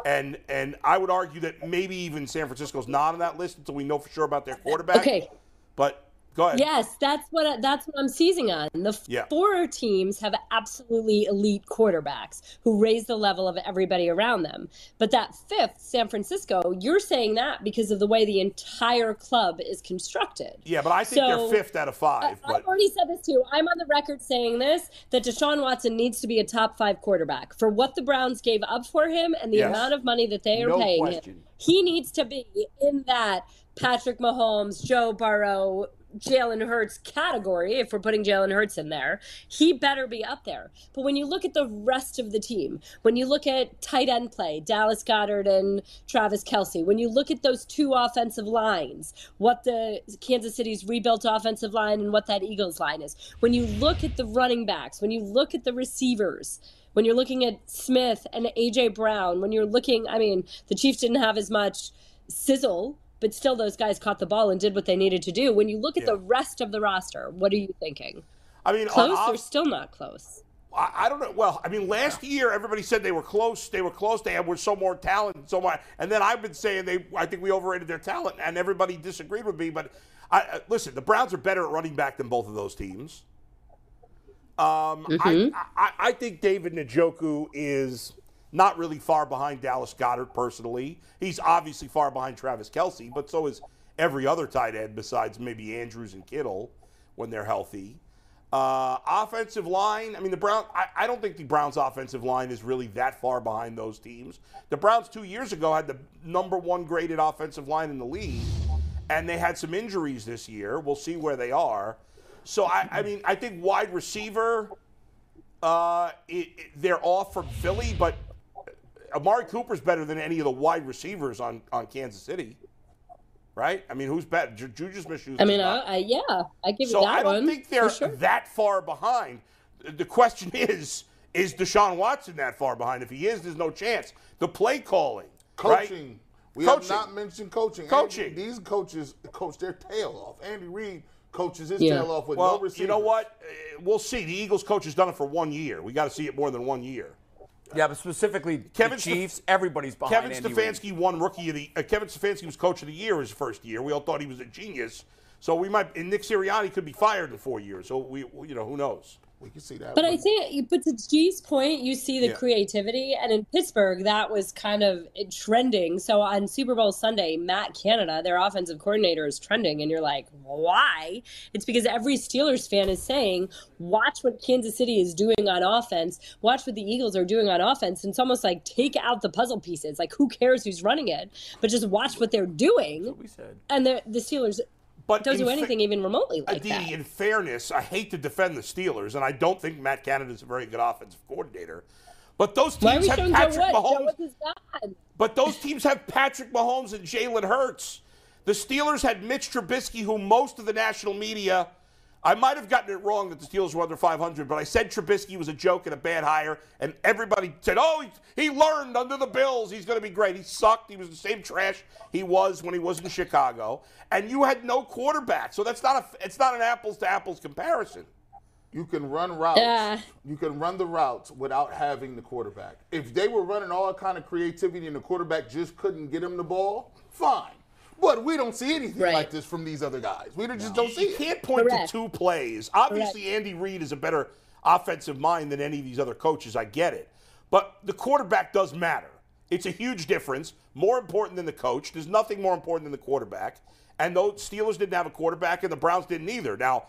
And and I would argue that maybe even San Francisco's not on that list until we know for sure about their quarterback. okay? But go ahead. Yes, that's what that's what I'm seizing on. The Yeah. four teams have absolutely elite quarterbacks who raise the level of everybody around them. But that fifth, San Francisco, you're saying that because of the way the entire club is constructed. Yeah, but I think So, they're fifth out of five. But I've already said this too. I'm on the record saying this that Deshaun Watson needs to be a top five quarterback for what the Browns gave up for him and the Yes. amount of money that they are No paying question. him. He needs to be in that Patrick Mahomes, Joe Burrow, Jalen Hurts category, if we're putting Jalen Hurts in there, he better be up there. But when you look at the rest of the team, when you look at tight end play, Dallas Goedert and Travis Kelce, when you look at those two offensive lines, what the Kansas City's rebuilt offensive line and what that Eagles line is, when you look at the running backs, when you look at the receivers, when you're looking at Smith and AJ Brown, when you're looking, I mean, the Chiefs didn't have as much sizzle, but still those guys caught the ball and did what they needed to do. When you look at Yeah. the rest of the roster, what are you thinking? I mean, Close on, or still not close? I, I don't know. Well, I mean, last year everybody said they were close. They were close. They had, were so more talented, so much. And then I've been saying they. I think we overrated their talent, and everybody disagreed with me. But I, I- listen, the Browns are better at running back than both of those teams. Um, I, I, I think David Njoku is Not really far behind Dallas Goedert personally. He's obviously far behind Travis Kelce, but so is every other tight end besides maybe Andrews and Kittle when they're healthy. Uh, offensive line, I mean, the Browns, I, I don't think the Browns' offensive line is really that far behind those teams. The Browns two years ago had the number one graded offensive line in the league, and they had some injuries this year. We'll see where they are. So I, I mean, I think wide receiver, uh, it, it- they're off from Philly, but Amari Cooper's better than any of the wide receivers on on Kansas City, right? I mean, who's better? Ju- JuJu Smith-Schuster's I mean, I, I yeah, I give so you that one. So I don't one. think they're sure. that far behind. The question is, is Deshaun Watson that far behind? If he is, there's no chance. The play calling, right? Coaching. We Coaching. have not mentioned coaching. Coaching. Andy- these coaches coach their tail off. Andy Reid coaches his Yeah. tail off with Well, no receivers. you know what? Uh, We'll see. The Eagles coach has done it for one year. We got to see it more than one year. Yeah, but specifically Kevin the Stef- Chiefs, everybody's behind Kevin. Stefanski won rookie of the. Uh, Kevin Stefanski was coach of the year his first year. We all thought he was a genius. So we might. And Nick Sirianni could be fired in four years. So we, you know, who knows? We can see that. But I think, but to G's point, you see the Yeah. creativity, and in Pittsburgh, that was kind of trending. So on Super Bowl Sunday, Matt Canada, their offensive coordinator, is trending, and you're like, why? It's because every Steelers fan is saying, watch what Kansas City is doing on offense, watch what the Eagles are doing on offense. And it's almost like take out the puzzle pieces. Like, who cares who's running it? But just watch what they're doing. We said. And the the Steelers But don't do fa- anything even remotely like Aditi, that. in fairness, I hate to defend the Steelers, and I don't think Matt Canada is a very good offensive coordinator. But those Why are we teams have Patrick Mahomes. Wood is God. But those teams have Patrick Mahomes and Jalen Hurts. The Steelers had Mitch Trubisky, who most of the national media, I might have gotten it wrong that the Steelers were under 500, but I said Trubisky was a joke and a bad hire, and everybody said, "Oh, he, he learned under the Bills. He's going to be great." He sucked. He was the same trash he was when he was in Chicago, and you had no quarterback, so that's not a it's not an apples to apples comparison. You can run routes. Yeah. You can run the routes without having the quarterback. If they were running all kind of creativity and the quarterback just couldn't get him the ball, fine. But we don't see anything Right. like this from these other guys. We just don't see You it. can't point Correct. to two plays. Obviously, Andy Reid is a better offensive mind than any of these other coaches. I get it. But the quarterback does matter. It's a huge difference, more important than the coach. There's nothing more important than the quarterback. And those Steelers didn't have a quarterback, and the Browns didn't either. Now,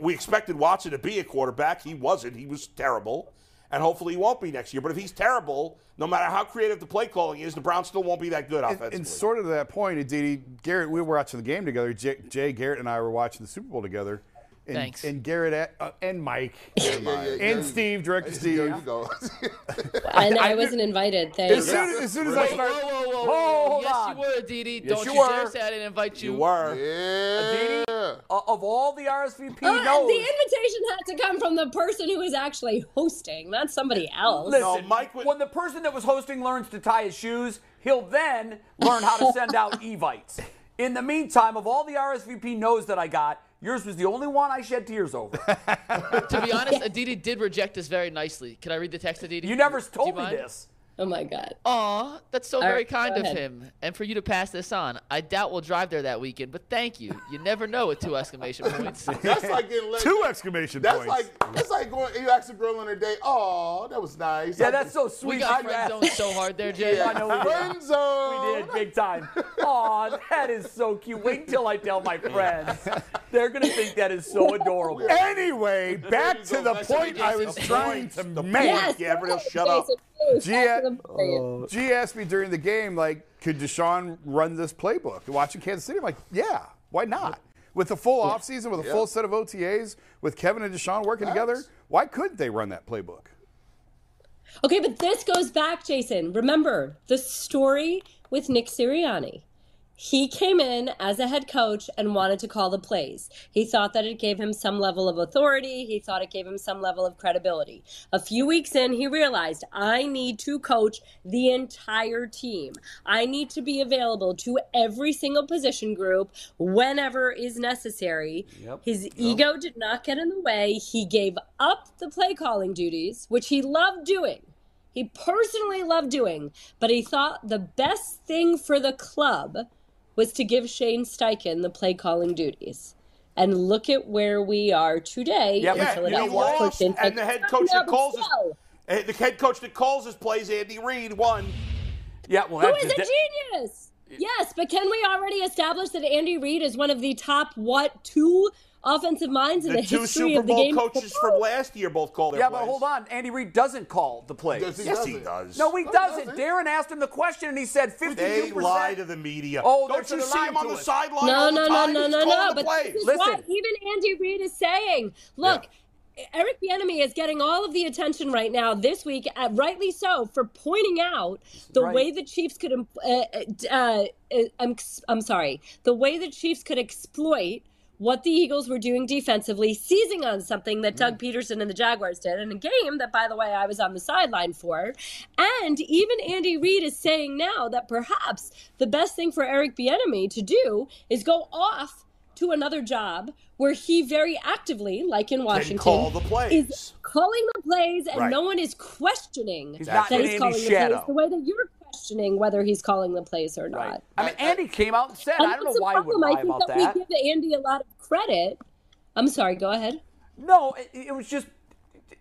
we expected Watson to be a quarterback. He wasn't. He was terrible. And hopefully he won't be next year. But if he's terrible, no matter how creative the play calling is, the Browns still won't be that good And, offensively. and sort of to that point, Aditi, Garrett, we were watching the game together. Jay, Jay Garrett and I were watching the Super Bowl together. And, Thanks. And Garrett uh, and Mike Yeah, yeah, yeah, and yeah. Steve, director There Steve. you go. And I, I- wasn't invited. As Thanks. soon as, as, soon as I started, whoa, whoa, whoa, Whoa, whoa. hold Yes, on. you were, Didi. Yes, Don't you you, were. dare say I didn't invite you. you were. yeah. Uh, of all the RSVP Uh, knows, the invitation had to come from the person who was actually hosting, not somebody else. Listen, No, Mike would- when the person that was hosting learns to tie his shoes, he'll then learn how to send out evites. In the meantime, of all the RSVP knows that I got, yours was the only one I shed tears over. To be honest, Aditi did reject us very nicely. Can I read the text, Aditi? You never Do you told me mind? this. Oh my god. Aw, that's so All very right, kind of ahead. him. And for you to pass this on. I doubt we'll drive there that weekend, but thank you. You never know with two exclamation points. That's like getting let two exclamation That's points. like that's like going. You ask a girl on a date. Oh, that was nice. Yeah, I- that's so sweet. we got I- friend zoned so hard there, Jay. I know we did. zone. We did big time. Aw, that is so cute. Wait until I tell my friends. They're gonna think that is so adorable. anyway, back to the point I was trying to make. Yes. Yeah, everybody shut up. please, Gia- back to the. Oh. G asked me during the game, like, could Deshaun run this playbook? Watching Kansas City, I'm like, yeah, why not? With a full offseason, with a full set of OTAs, with Kevin and Deshaun working together, why couldn't they run that playbook? Okay, but this goes back, Jason. Remember the story with Nick Sirianni. He came in as a head coach and wanted to call the plays. He thought that it gave him some level of authority. He thought it gave him some level of credibility. A few weeks in, he realized I need to coach the entire team. I need to be available to every single position group whenever is necessary. Yep. His ego did not get in the way. He gave up the play calling duties, which he loved doing. He personally loved doing, but he thought the best thing for the club was to give Shane Steichen the play calling duties. And look at where we are today Yeah, in Yeah, Philadelphia. they lost, Coach Shane and the head coach that calls us. Eh, The head coach that calls his plays, Andy Reid, won. Yeah, well, Who is a genius? Yes, but can we already establish that Andy Reid is one of the top what two offensive minds in the, The two history Super of the Bowl game? of coaches from last year both called their Yeah, plays. but hold on. Andy Reid doesn't call the plays. Yes, he Yes, doesn't. he does. No, he No, doesn't. doesn't. Darren asked him the question, and he said 52%. They lie to the media. Oh, don't you see him on the to sideline No, all no, no, time? no, He's no, calling no. But plays. this is Listen. what even Andy Reid is saying. Look, Eric Bieniemy is getting all of the attention right now this week, uh, rightly so, for pointing out the Right. way the Chiefs could. um, Uh, uh, uh, I'm, I'm sorry, the way the Chiefs could exploit what the Eagles were doing defensively, seizing on something that Mm. Doug Pederson and the Jaguars did in a game that, by the way, I was on the sideline for. And even Andy Reid is saying now that perhaps the best thing for Eric Bieniemy to do is go off to another job where he very actively, like in Washington, call is calling the plays, and Right. no one is questioning He's that he's calling the plays the way that you're questioning whether he's calling the plays or not. Right. I mean, uh, Andy came out and said, And I don't know that's the why he would problem. I lie think about that, that. we give Andy a lot of credit. I'm sorry. Go ahead. No, it, it was just,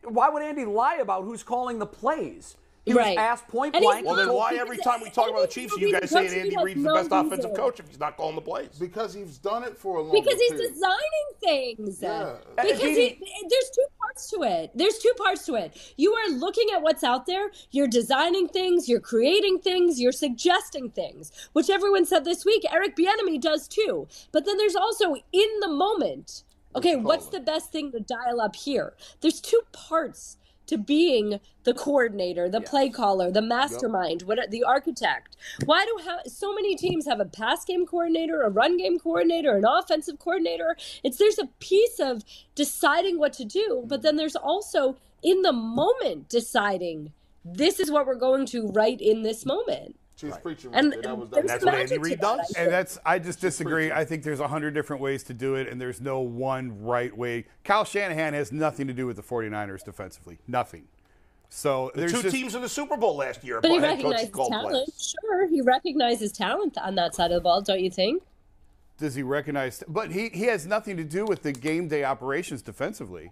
why would Andy lie about who's calling the plays? He Right. was asked point And he's blank. Well, then why every time we talk about the Chiefs, you guys saying Reid Andy Reid's the best offensive reason. coach if he's not calling the plays? Because he's done it for a long time Because he's period. designing things. Yeah. Because he, there's two parts to it. There's two parts to it. You are looking at what's out there. You're designing things. You're creating things. You're suggesting things, which everyone said this week. Eric Bieniemy does too. But then there's also in the moment. Okay, what's the best thing to dial up here? There's two parts to being the coordinator, the play caller, the mastermind, what the architect. Why do ha- so many teams have a pass game coordinator, a run game coordinator, an offensive coordinator? It's there's a piece of deciding what to do, but then there's also in the moment deciding this is what we're going to write in this moment. Chiefs preaching. And right there. that was, that there's That's what magic Andy Reid does. And that's I just disagree. I think there's a hundred different ways to do it, and there's no one right way. Kyle Shanahan has nothing to do with the 49ers defensively. Nothing. So The there's two just, teams in the Super Bowl last year. But he head coaches recognizes talent. plays. Sure, he recognizes talent on that side of the ball, don't you think? does he recognize? But he he has nothing to do with the game day operations defensively.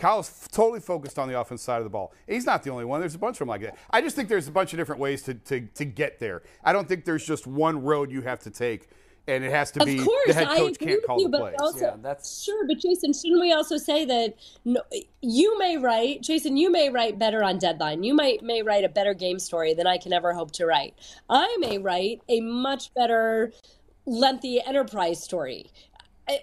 Kyle's f- totally focused on the offense side of the ball. He's not the only one. There's a bunch of them like that. I just think there's a bunch of different ways to, to, to get there. I don't think there's just one road you have to take, and it has to Of be course, the head I coach agree can't with call you, the but plays. also Yeah, that's- sure. But Jason, shouldn't we also say that no, you may write, Jason, you may write better on deadline. You might may write a better game story than I can ever hope to write. I may write a much better lengthy enterprise story.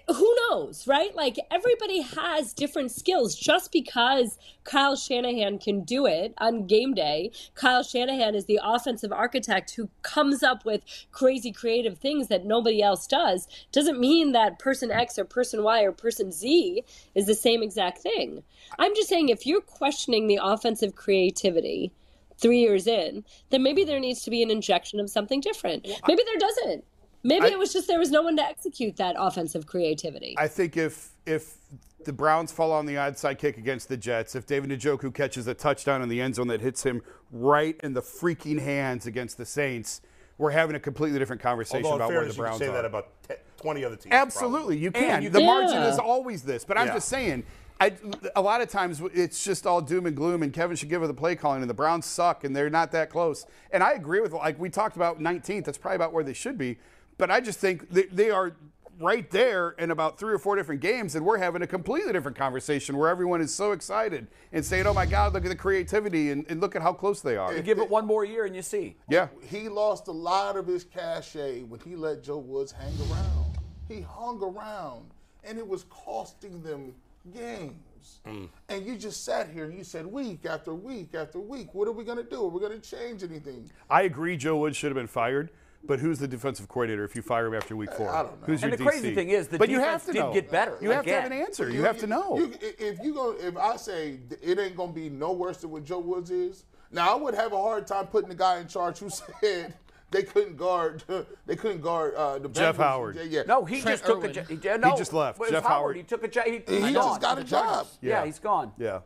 Who knows, right? Like everybody has different skills. Just because Kyle Shanahan can do it on game day, Kyle Shanahan is the offensive architect who comes up with crazy creative things that nobody else does, doesn't mean that person X or person Y or person Z is the same exact thing. I'm just saying if you're questioning the offensive creativity three years in, then maybe there needs to be an injection of something different. Maybe there doesn't. Maybe I- it was just there was no one to execute that offensive creativity. I think if if the Browns fall on the onside kick against the Jets, if David Njoku catches a touchdown in the end zone that hits him right in the freaking hands against the Saints, we're having a completely different conversation Although, in about where fairness, the you can Browns say are. that about te- 20 other teams. Absolutely, you can. you the can- margin is always this, but I'm Yeah. just saying. I, a lot of times it's just all doom and gloom, and Kevin should give her the play calling, and the Browns suck, and they're not that close. And I agree with, like we talked about 19th, that's probably about where they should be. But I just think they, they are right there in about three or four different games, and we're having a completely different conversation where everyone is so excited and saying, "Oh my God, look at the creativity, and, and look at how close they are." You give it one more year and you see. Yeah. He lost a lot of his cachet when he let Joe Woods hang around. He hung around, and it was costing them games. Mm. And you just sat here and you said week after week after week, what are we going to do? Are we going to change anything? I agree, Joe Woods should have been fired. But who's the defensive coordinator if you fire him after week four? I don't know. Who's your And the crazy DC? thing is the but you defense have to did know. get better, You have to have an answer. You, have to know. You, if you go, if I say it ain't gonna be no worse than what Joe Woods is, now I would have a hard time putting the guy in charge who said they couldn't guard, they couldn't guard uh, the Jeff Bengals. Howard. Yeah, yeah. No, he Trent just took Irwin. a job. He, no, just left. Jeff Howard. Howard. He took a job. He, he just gone. got a job. Yeah. Yeah. he's gone. yeah.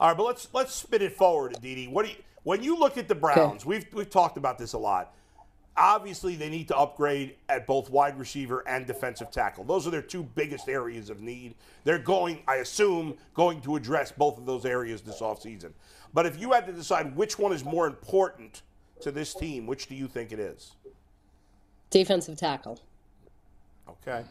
All right, but let's let's spin it forward, Didi. What do you, when you look at the Browns? We've we've talked about this a lot. Obviously they need to upgrade at both wide receiver and defensive tackle. Those are their two biggest areas of need. They're going, I assume, going to address both of those areas this offseason. But if you had to decide which one is more important to this team, which do you think it is? Defensive tackle. Okay.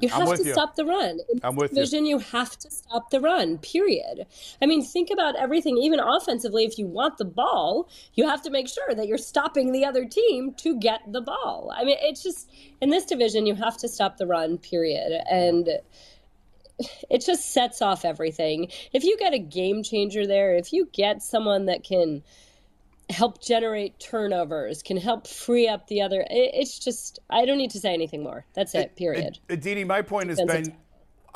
You I'm have to you. stop the run. In I'm this with you. division, you. have to stop the run, period. I mean, think about everything, even offensively. If you want the ball, you have to make sure that you're stopping the other team to get the ball. I mean, it's just, in this division, you have to stop the run, period. And it just sets off everything. If you get a game changer there, if you get someone that can help generate turnovers, can help free up the other, it's just, I don't need to say anything more. That's it, period. Uh, Didi, my point has Defensive been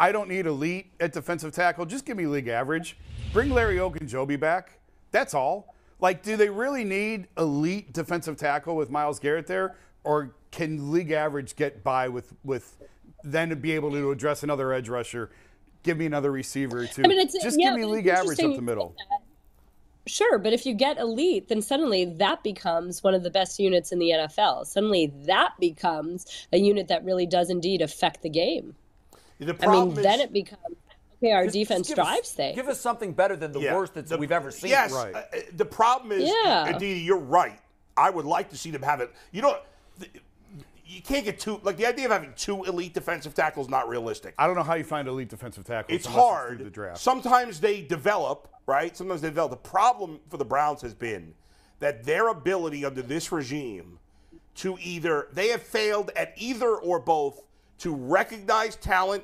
I don't need elite at defensive tackle. Just give me league average. Bring Larry Ogunjobi back. That's all. Like, do they really need elite defensive tackle with Myles Garrett there? Or can league average get by with, with then to be able to address another edge rusher? Give me another receiver too. I mean, Just yeah, give me league average up the middle. Sure, but if you get elite, then suddenly that becomes one of the best units in the NFL. Suddenly that becomes a unit that really does indeed affect the game. The I mean, is, then it becomes okay. Our Just- defense just give us- drives things. Give us something better than the Yeah. worst that we've ever seen. Yes, Right. uh, uh, the problem is, Yeah. Aditi, you're right. I would like to see them have it. You know, th- you can't get two. Like the idea of having two elite defensive tackles not realistic. I don't know how you find elite defensive tackles. It's hard. through the draft. Sometimes they develop, right? Sometimes they develop. The problem for the Browns has been that their ability under this regime to either they have failed at either or both to recognize talent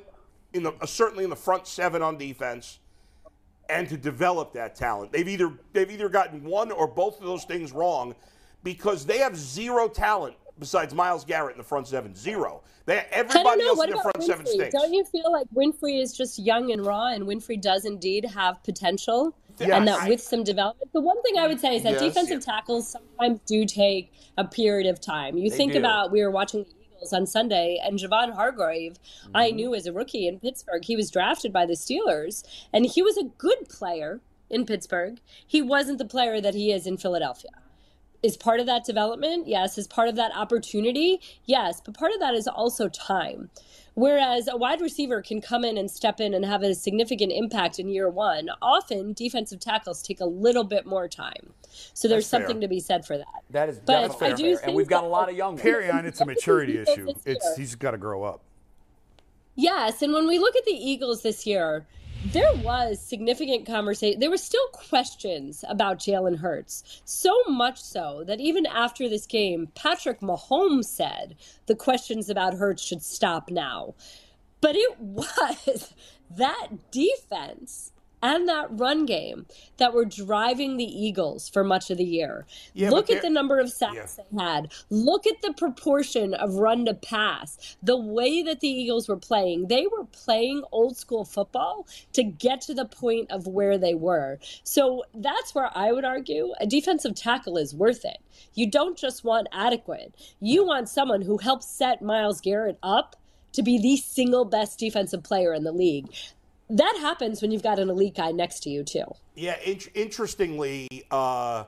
in the uh, certainly in the front seven on defense and to develop that talent. They've either they've either gotten one or both of those things wrong because they have zero talent besides Myles Garrett in the front seven. Zero. They everybody else What in the front seven stinks. Don't you feel like Winfrey is just young and raw, and Winfrey does indeed have potential, Yes. and that with some development. The one thing I would say is that Yes. defensive tackles sometimes do take a period of time. You They think do. about we were watching the Eagles on Sunday, and Javon Hargrave, I mm-hmm. knew as a rookie in Pittsburgh, he was drafted by the Steelers, and he was a good player in Pittsburgh. He wasn't the player that he is in Philadelphia is part of that development yes is part of that opportunity yes but part of that is also time whereas a wide receiver can come in and step in and have a significant impact in year one often defensive tackles take a little bit more time so there's That's fair. something to be said for that That is But definitely I do fair. And we've got a lot of young. Carry on. It's a maturity issue. It's he's got to grow up. Yes, and when we look at the Eagles this year, there was significant conversation. There were still questions about Jalen Hurts. So much so that even after this game, Patrick Mahomes said the questions about Hurts should stop now. But it was that defense and that run game that were driving the Eagles for much of the year. Yeah, Look at the number of sacks they had. Look at the proportion of run to pass. The way that the Eagles were playing, they were playing old school football to get to the point of where they were. So that's where I would argue a defensive tackle is worth it. You don't just want adequate, you want someone who helps set Myles Garrett up to be the single best defensive player in the league. That happens when you've got an elite guy next to you, too. Yeah, in- interestingly, uh,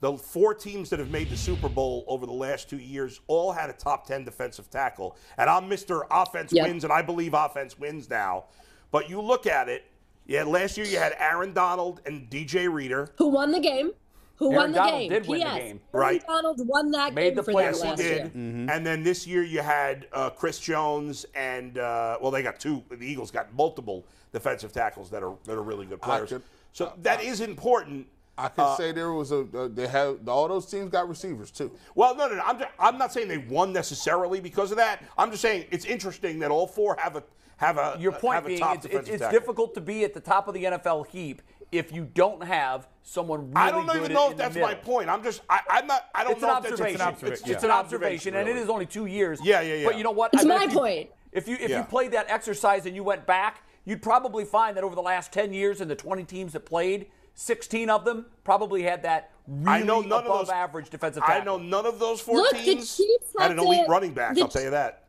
the four teams that have made the Super Bowl over the last two years all had a top 10 defensive tackle. And I'm Mr. Offense Yep. wins, and I believe offense wins now. But you look at it, yeah, last year you had Aaron Donald and DJ Reader. Who won the game? Who Aaron won the Donald game? did win the P.S. game. Aaron Right. Donald won that Made game the for them playoffs. Yes, he last did. year. And then this year you had uh, Chris Jones and uh, well, they got two. The Eagles got multiple defensive tackles that are that are really good players. could- so that is important. I could say there was a uh, they have all those teams got receivers too. Well, no, no, no. I'm, just, I'm not saying they won necessarily because of that. I'm just saying it's interesting that all four have a have a Your point have a being, top it's, it's, it's tackle. difficult to be at the top of the NFL heap if you don't have someone really I don't good even know in if that's my point. I'm just I, I'm not. I don't It's know an if that's observation. a- observation. It's, Yeah. It's an observation, and it is only two years. Yeah, yeah, yeah. But you know what? It's I bet my if you- point. If you if Yeah. you played that exercise and you went back, you'd probably find that over the last ten years in the 20 teams that played, 16 of them probably had that really I know none above of those average defensive I know none of those four Look, teams Chiefs had had an elite to- running back. the I'll tell you that.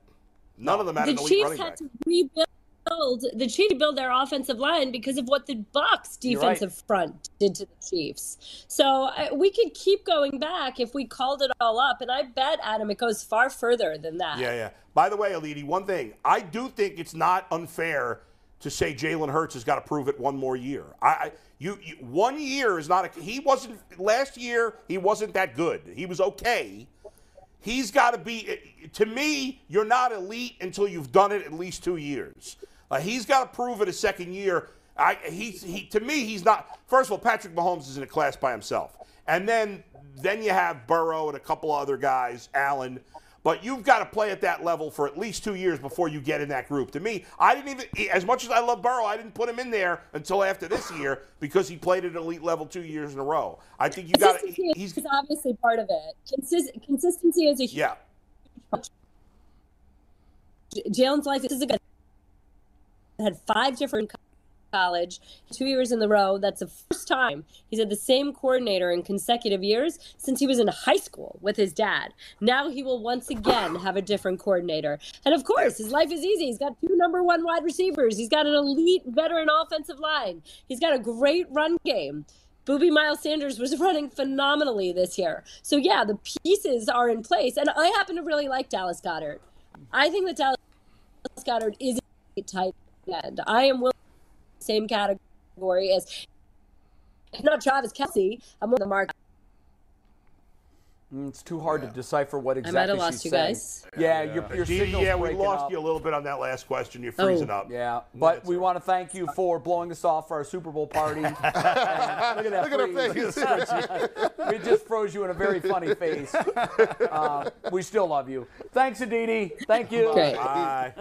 None of them had The an elite Chiefs running had to rebuild. build the Chiefs build their offensive line because of what the Bucs You're right. defensive front did to the Chiefs. So I, we could keep going back if we called it all up, and I bet Adam it goes far further than that. Yeah, yeah. By the way, Alidi, one thing. I do think it's not unfair to say Jalen Hurts has got to prove it one more year. I, you, you one year is not a he wasn't last year he wasn't that good. He was okay. He's got to be to me, you're not elite until you've done it at least 2 years. Uh, he's got to prove it a second year. I he's he to me he's not First of all, Patrick Mahomes is in a class by himself. And then then you have Burrow and a couple other guys, Allen. But you've got to play at that level for at least two years before you get in that group. To me, I didn't even, as much as I love Burrow, I didn't put him in there until after this year because he played at elite level two years in a row. I think you got to. He's is obviously part of it. Consist- consistency is a huge yeah. Jalen's life is a good. Had five different college, two years in the row. That's the first time he's had the same coordinator in consecutive years since he was in high school with his dad. Now he will once again have a different coordinator, and of course, his life is easy. He's got two number one wide receivers. He's got an elite veteran offensive line. He's got a great run game. Booby Miles Sanders was running phenomenally this year. So yeah, the pieces are in place, and I happen to really like Dallas Goedert. I think that Dallas Goedert is a tight end. I am willing same category as if not Travis Kelce. I'm with the mark. Mm, It's too hard to decipher what exactly. I exactly might have lost she's you saying. guys. Yeah, your, your signal's yeah, we lost up. you a little bit on that last question. You're Oh. freezing up. Yeah, but we want to thank you for blowing us off for our Super Bowl party. Look at that Look at her face. we just froze you in a very funny face. Uh, we still love you. Thanks, Aditi. Thank you. Okay. Bye.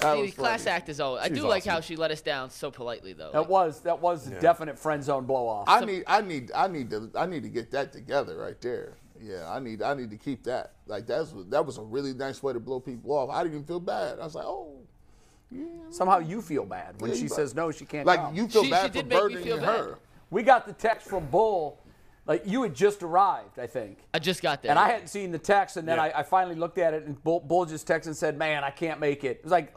That Stevie, class funny. act is always. I She's do like how she let us down so politely, though. That was that was a definite friend zone blow off. I need, I need, I need to, I need to get that together right there. Yeah, I need, I need to keep that. Like that's that was a really nice way to blow people off. I didn't even feel bad. I was like, oh, Yeah. Somehow you feel bad when Yeah, she you- says no, she can't like come. you feel She- bad she for did make me burdening feel bad. her. We got the text from Bull, like you had just arrived, I think. I just got there. And I hadn't seen the text, and then Yeah. I, I finally looked at it, and Bull, Bull just texted and said, "Man, I can't make it." It was like,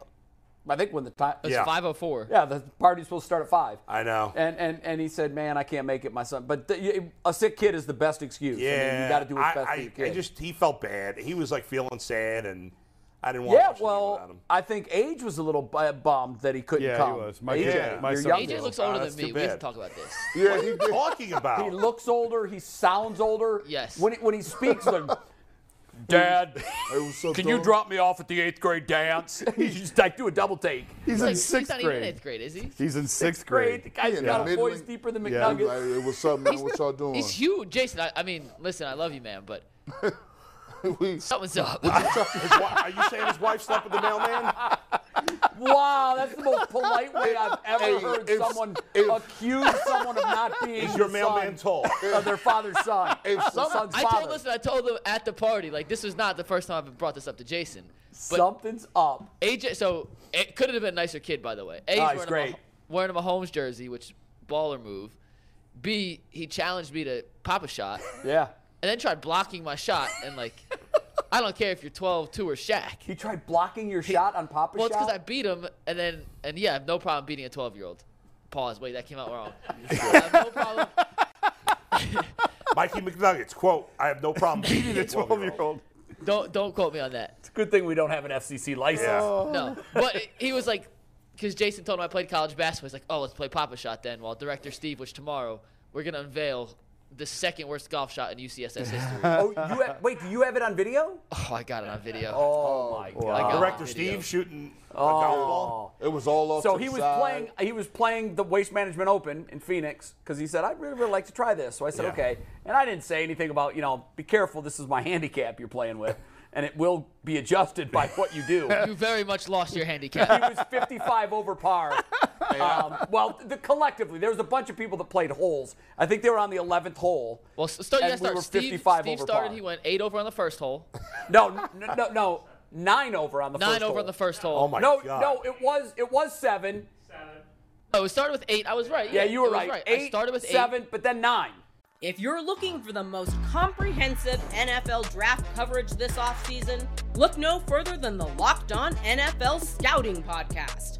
I think when the time, It's Yeah. 504. yeah, the party's supposed to start at five. I know. And and and he said, "Man, I can't make it, my son." But the, a sick kid is the best excuse. I mean, Yeah, you got to do what's I, best I, for your kid. I just he felt bad. He was like feeling sad, and I didn't want. yeah, to watch the game well, him. I think Age was a little bu- bummed that he couldn't Yeah, he come. was. My AJ, kid- my son youngest. AJ looks Oh, older that's than me. We have to talk about this. Yeah, What he are you talking about? He looks older. He sounds older. Yes. When he, when he speaks, like, Dad, Hey, what's up, can you drop me off at the eighth grade dance? He's just like do a double take. He's He's, in like, he's sixth not even in grade. eighth grade, is he? He's in sixth Great. The grade. guy's Yeah, got a middling. voice deeper than Yeah. McNuggets. like, hey, what's up, man? What y'all doing? He's huge, Jason. I, I mean, listen, I love you, man, but we, something's up. His are you saying his wife slept with the mailman? Wow, that's the most polite way I've ever Hey, heard if- someone if- accuse someone of not being Is your the mailman son tall? of their father's son. If some- son's I father. told listen, I told them at the party, like this was not the first time I've brought this up to Jason. But Something's up. AJ, so it could have been a nicer kid, by the way. A, Oh, he's he's wearing, great. A, wearing a Mahomes jersey, which baller move. B, he challenged me to pop a shot, Yeah. And then tried blocking my shot. And like, I don't care if you're 12, 2 or Shaq. He tried blocking your shot on Papa Well, it's because. I beat him, and then and yeah, I have no problem beating a 12 year old. Pause. Wait, that came out wrong. I have no problem. Mikey McNuggets quote: "I have no problem beating a 12 year old." Don't don't quote me on that. It's a good thing we don't have an FCC license. No, but he was like, because Jason told him I played college basketball. He's like, oh, let's play Papa Shot then. While director Steve, which tomorrow we're gonna unveil the second worst golf shot in UCSS history. Oh, you have, wait, do you have it on video? oh, I got it on video. Oh, oh my god. I got Director it on video. Steve shooting a oh. golf ball. it was all off So to he the was side. playing. He was playing the Waste Management Open in Phoenix because he said, "I'd really, really like to try this." So I said, Yeah. "Okay," and I didn't say anything about, you know, be careful. This is my handicap you're playing with, and it will be adjusted by what you do. You very much lost your handicap. he was 55 over par. Um, well, the, collectively, there was a bunch of people that played holes. I think they were on the 11th hole. Well, s- start, you And gotta we start. were Steve, 55 Steve over started. par. He went eight over on the first hole, No, no, no, no, nine over on the nine first over hole. on the first hole. Oh my No, god! no, it was it was seven. Oh, it started with eight. I was right. Yeah, you were it was right. I Eight, started with eight. seven, but then nine. If you're looking for the most comprehensive NFL draft coverage this offseason, look no further than the Locked On NFL Scouting Podcast.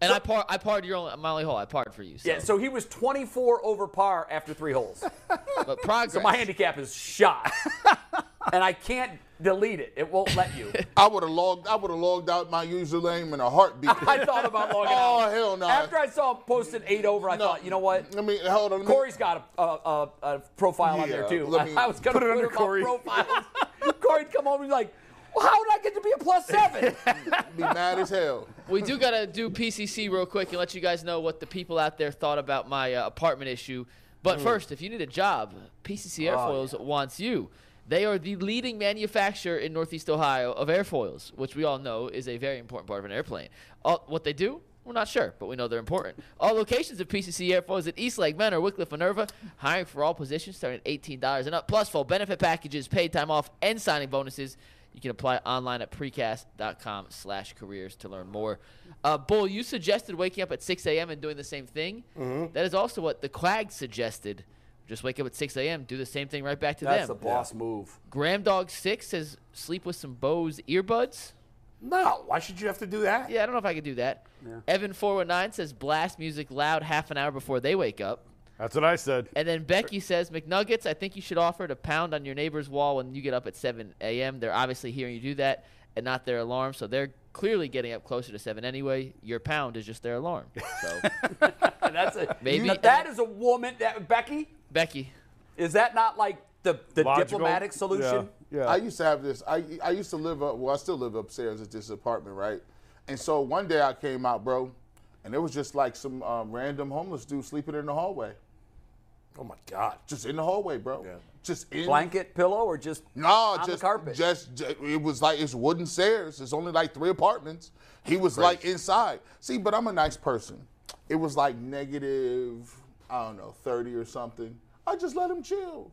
And I par I parred your only, my only hole. I parred for you. So. Yeah, so he was 24 over par after three holes. but progress. So my handicap is shot, and I can't delete it. It won't let you. I would have logged. I would have logged out my username in a heartbeat. I thought about logging oh, out. Oh hell no! After I saw him posted eight over, I No. thought, you know what? I mean, hold on. let me- Corey's got a, a, a, a profile on there too. let me- I, was going to put it put, under him Corey. on profiles. Corey'd come home and be like, well, how did I get to be a plus seven? be mad as hell. We do gotta do PCC real quick and let you guys know what the people out there thought about my uh, apartment issue. But first, if you need a job, PCC Airfoils wants you. They are the leading manufacturer in Northeast Ohio of airfoils, which we all know is a very important part of an airplane. All, what they do, we're not sure, but we know they're important. All locations of PCC Airfoils at East Lake, Mentor, Wickliffe, Minerva, hiring for all positions starting at $18 and up, plus full benefit packages, paid time off, and signing bonuses. You can apply online at precast.com slash careers to learn more. Uh, Bull, you suggested waking up at 6 a.m. and doing the same thing. Mm-hmm. That is also what the Quag suggested. Just wake up at 6 a.m., do the same thing right back to That's the them. boss move. Graham Dog 6 says sleep with some Bose earbuds. No, why should you have to do that? Yeah, I don't know if I could do that. Evan419 says blast music loud half an hour before they wake up. That's what I said. And then Becky says, McNuggets, I think you should offer to pound on your neighbor's wall when you get up at 7 a.m. They're obviously hearing you do that and not their alarm, so they're clearly getting up closer to 7 anyway. Your pound is just their alarm. So, That's a Maybe- you- that is a woman. That Becky Becky, is that not like the the Logical. diplomatic solution? Yeah. I used to have this. I I used to live up. Well, I still live upstairs at this apartment, right? And so one day I came out, bro, and it was just like some um, random homeless dude sleeping in the hallway, Oh my God. just in the hallway, bro. Yeah. Just in Blanket, pillow, or just No, just the carpet. Just, ju- it was like it's wooden stairs. It's only like three apartments. He was like inside. See, but I'm a nice person. It was like negative, I don't know, thirty or something. I just let him chill.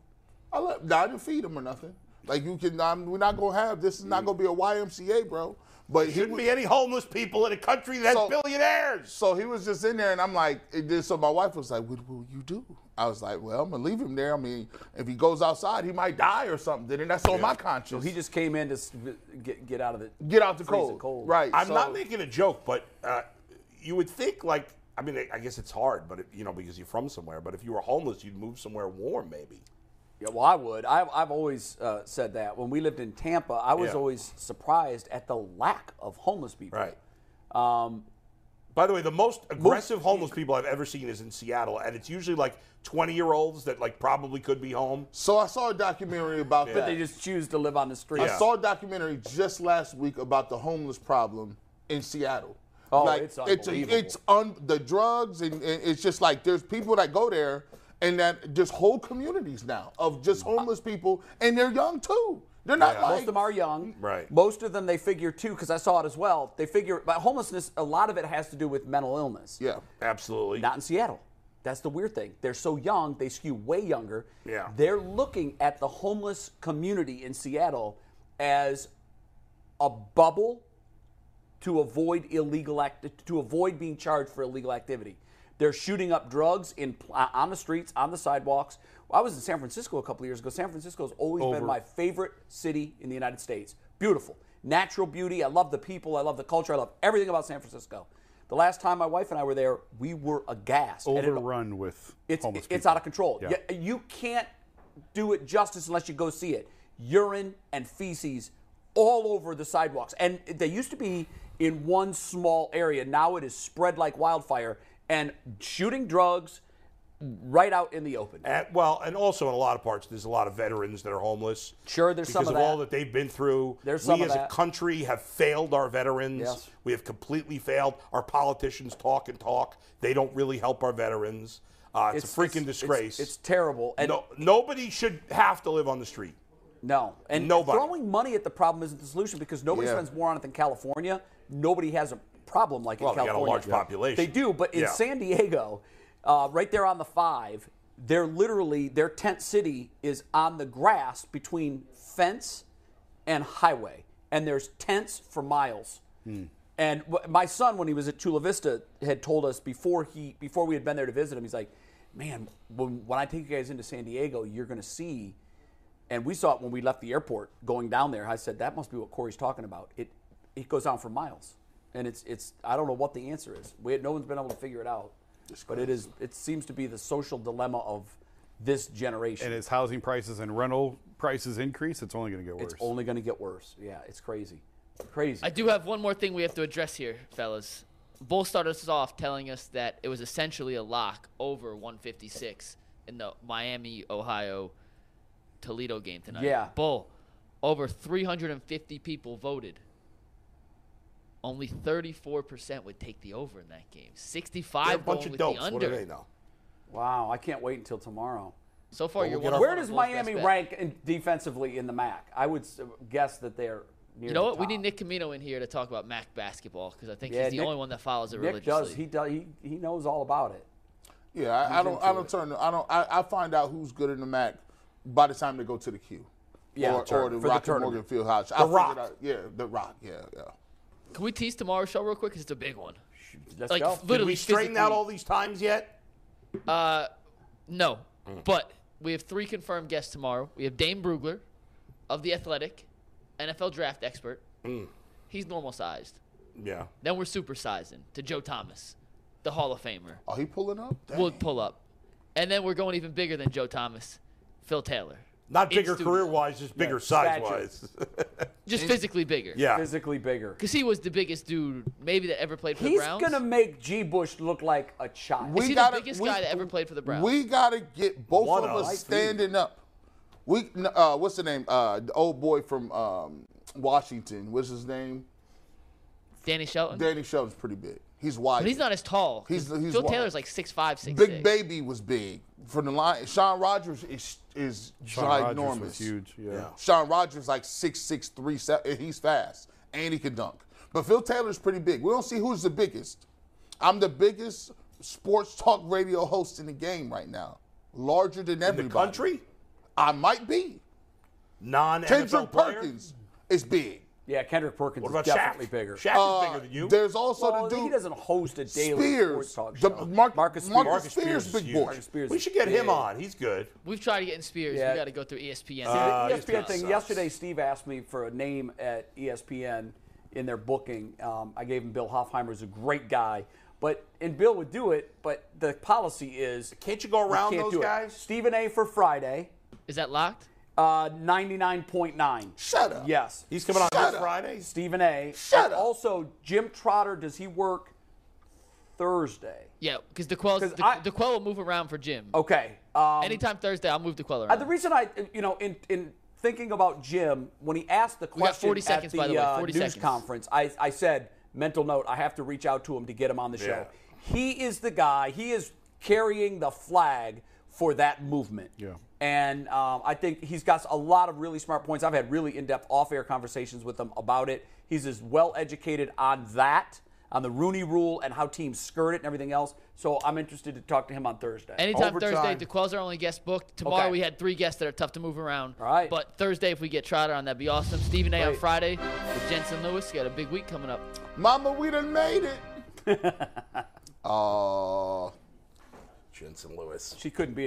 I let. I didn't feed him or nothing. Like you can, I'm, we're not gonna have this. Is not mm. gonna be a YMCA, bro. But he Shouldn't was- be any homeless people in a country that's So- billionaires. so he was just in there, and I'm like, so my wife was like, what will you do? I was like, well, I'm gonna leave him there. I mean, if he goes outside, he might die or something. And that's on my conscience. So he just came in to get get out of the get out the cold. cold. Right. I'm so- not making a joke, but uh, you would think like I mean I guess it's hard, but it, you know because you're from somewhere. But if you were homeless, you'd move somewhere warm, maybe. Yeah, well, I would. I've, I've always uh, said that. When we lived in Tampa, I was Yeah. always surprised at the lack of homeless people. Right. Um, By the way, the most aggressive homeless people I've ever seen is in Seattle, and it's usually like 20 year olds that like probably could be home. So I saw a documentary about but that. they just choose to live on the street. I saw a documentary just last week about the homeless problem in Seattle. Oh, like, it's it's unbelievable. it's un, the drugs and, and it's just like there's people that go there and that just whole communities now of just homeless people and they're young too. They're not Yeah. like Most of them are young. Right. Most of them they figure too, because I saw it as well. They figure, but homelessness, a lot of it has to do with mental illness. yeah. Absolutely. Not in Seattle. That's the weird thing. They're so young, they skew way younger. Yeah. They're looking at the homeless community in Seattle as a bubble to avoid illegal act to avoid being charged for illegal activity. They're shooting up drugs in uh, on the streets, on the sidewalks. I was in San Francisco a couple of years ago. San Francisco has always been my favorite city in the United States. Beautiful, natural beauty. I love the people. I love the culture. I love everything about San Francisco. The last time my wife and I were there, we were aghast. And it- Overrun with it's homeless it's people. out of control. Yeah. You, you can't do it justice unless you go see it. Urine and feces all over the sidewalks, and they used to be in one small area. Now it is spread like wildfire, and shooting drugs right out in the open. And, well, and also in a lot of parts, there's a lot of veterans that are homeless. Sure, there's because some of of all that. that they've been through. There's we some of as that. a country have failed our veterans. Yes. We have completely failed. Our politicians talk and talk. They don't really help our veterans. Uh, it's, a freaking disgrace. It's, terrible. And no, nobody should have to live on the street. No, and Nobody. throwing money at the problem isn't the solution because nobody Yeah. spends more on it than California. Nobody has a problem like Well, in they got a California. large population. They do, but in Yeah. San Diego, uh, right there on the five, they're literally their tent city is on the grass between fence and highway, and there's tents for miles. And wh- my son, when he was at Chula Vista, had told us before he before we had been there to visit him, he's like, "Man, when, when I take you guys into San Diego, you're going to see." And we saw it when we left the airport going down there. I said, "That must be what Corey's talking about." It it goes on for miles, and it's it's I don't know what the answer is. We no one's been able to figure it out, but it is it seems to be the social dilemma of this generation. And as housing prices and rental prices increase, it's only going to get worse. it's only going to get worse. Yeah, it's crazy, crazy. I do have one more thing we have to address here, fellas. Bull started us off telling us that it was essentially a lock over 156 in the Miami, Ohio, Toledo game tonight. Yeah. Bull, over 350 people voted. Only 34% would take the over in that game. 65 They're a bunch going of with dopes. the What under. do they know? wow, I can't wait until tomorrow. So far, Well, you're we'll one Where does of Bull's best Miami rank in defensively in the MAC? I would guess that they're near You know the what? We need Nick Camino in here to talk about Mac basketball because I think Yeah, he's the Nick- only one that follows it Nick religiously. does. He does. He, he knows all about it. Yeah, I, I don't. I don't it. turn. I don't. I, I find out who's good in the MAC by the time they go to the Q. Yeah, or, or the for the Rocket tournament. Mortgage Field House. The Rock. Out, yeah, the Rock. Yeah, yeah. Can we tease tomorrow's show real quick? 'Cause it's a big one. Let's Like, go. f- Did literally we straighten out all these times yet? Uh, no. But we have three confirmed guests tomorrow. We have Dane Brugler of The Athletic, NFL draft expert. He's normal sized. Yeah. Then we're supersizing to Joe Thomas, the Hall of Famer. Are he pulling up? We'll pull up. And then we're going even bigger than Joe Thomas, Phil Taylor. Not bigger career wise, just bigger stature. size wise. Just physically bigger. yeah. Physically bigger. Because he was the biggest dude maybe that ever played for He's the Browns. He's gonna make G. Bush look like a child. Is he the biggest guy that ever played for the Browns? We gotta get both One of of. us standing up. We uh, what's the name? Uh, the old boy from um, Washington. What's his name? Danny Shelton? Danny Shelton's pretty big. He's wide. but he's not as tall. He's- he's Phil wide. Taylor's like 6'5", 6'6". Big Baby was big from the line. Shaun Rogers is is Shaun Rogers ginormous. was huge. Yeah. Shaun Rogers like six six three seven. He's fast and he can dunk. But Phil Taylor's pretty big. We don't see who's the biggest. I'm the biggest sports talk radio host in the game right now. Larger than In everybody. the country? I might be. Non Kendrick player? Perkins is big. Yeah, Kendrick Perkins What about is Shaq? definitely bigger. Shaq Uh, is bigger than you. There's also well, the dude. he doesn't host a daily Spears. sports talk The show. Mark- Marcus Spears. Marcus Marcus Spears, is big boy. Spears We should get him on. He's good. We've tried to get in Spears. Yeah. We got to go through ESPN. Uh, The ESPN ESPN thing. sucks. Yesterday, Steve asked me for a name at ESPN in their booking. Um, I gave him Bill Hofheimer. He's a great guy, but and Bill would do it. But the policy is Can't you go around can't those do it. guys? Stephen A. for Friday, Is that locked? Uh, ninety-nine point nine. Shut up. Yes, He's coming on this. Friday. Stephen A. Shut And up. Also, Jim Trotter. Does he work Thursday? Yeah, because D'Qwell's, 'Cause De, I- D'Qwell will move around for Jim. Okay. Um, Anytime Thursday, I'll move D'Qwell Uh, the reason I, you know, in in thinking about Jim, when he asked the question 40 at the by the way, uh, news seconds. conference, I, I said, mental note, I have to reach out to him to get him on the show. He is the guy. He is carrying the flag for that movement. Yeah. And um, I think he's got a lot of really smart points. I've had really in-depth off-air conversations with him about it. He's as well educated on that, on the Rooney Rule and how teams skirt it and everything else. So I'm interested to talk to him on Thursday. Anytime Overtime. Thursday, D'Qwell's our only guest booked. Tomorrow Okay. we had three guests that are tough to move around. All right. But Thursday, if we get Trotter on, that'd be awesome. Stephen A on Friday with Jensen Lewis. Got a big week coming up. Mama, we done made it. Oh, Jensen Lewis. she couldn't be.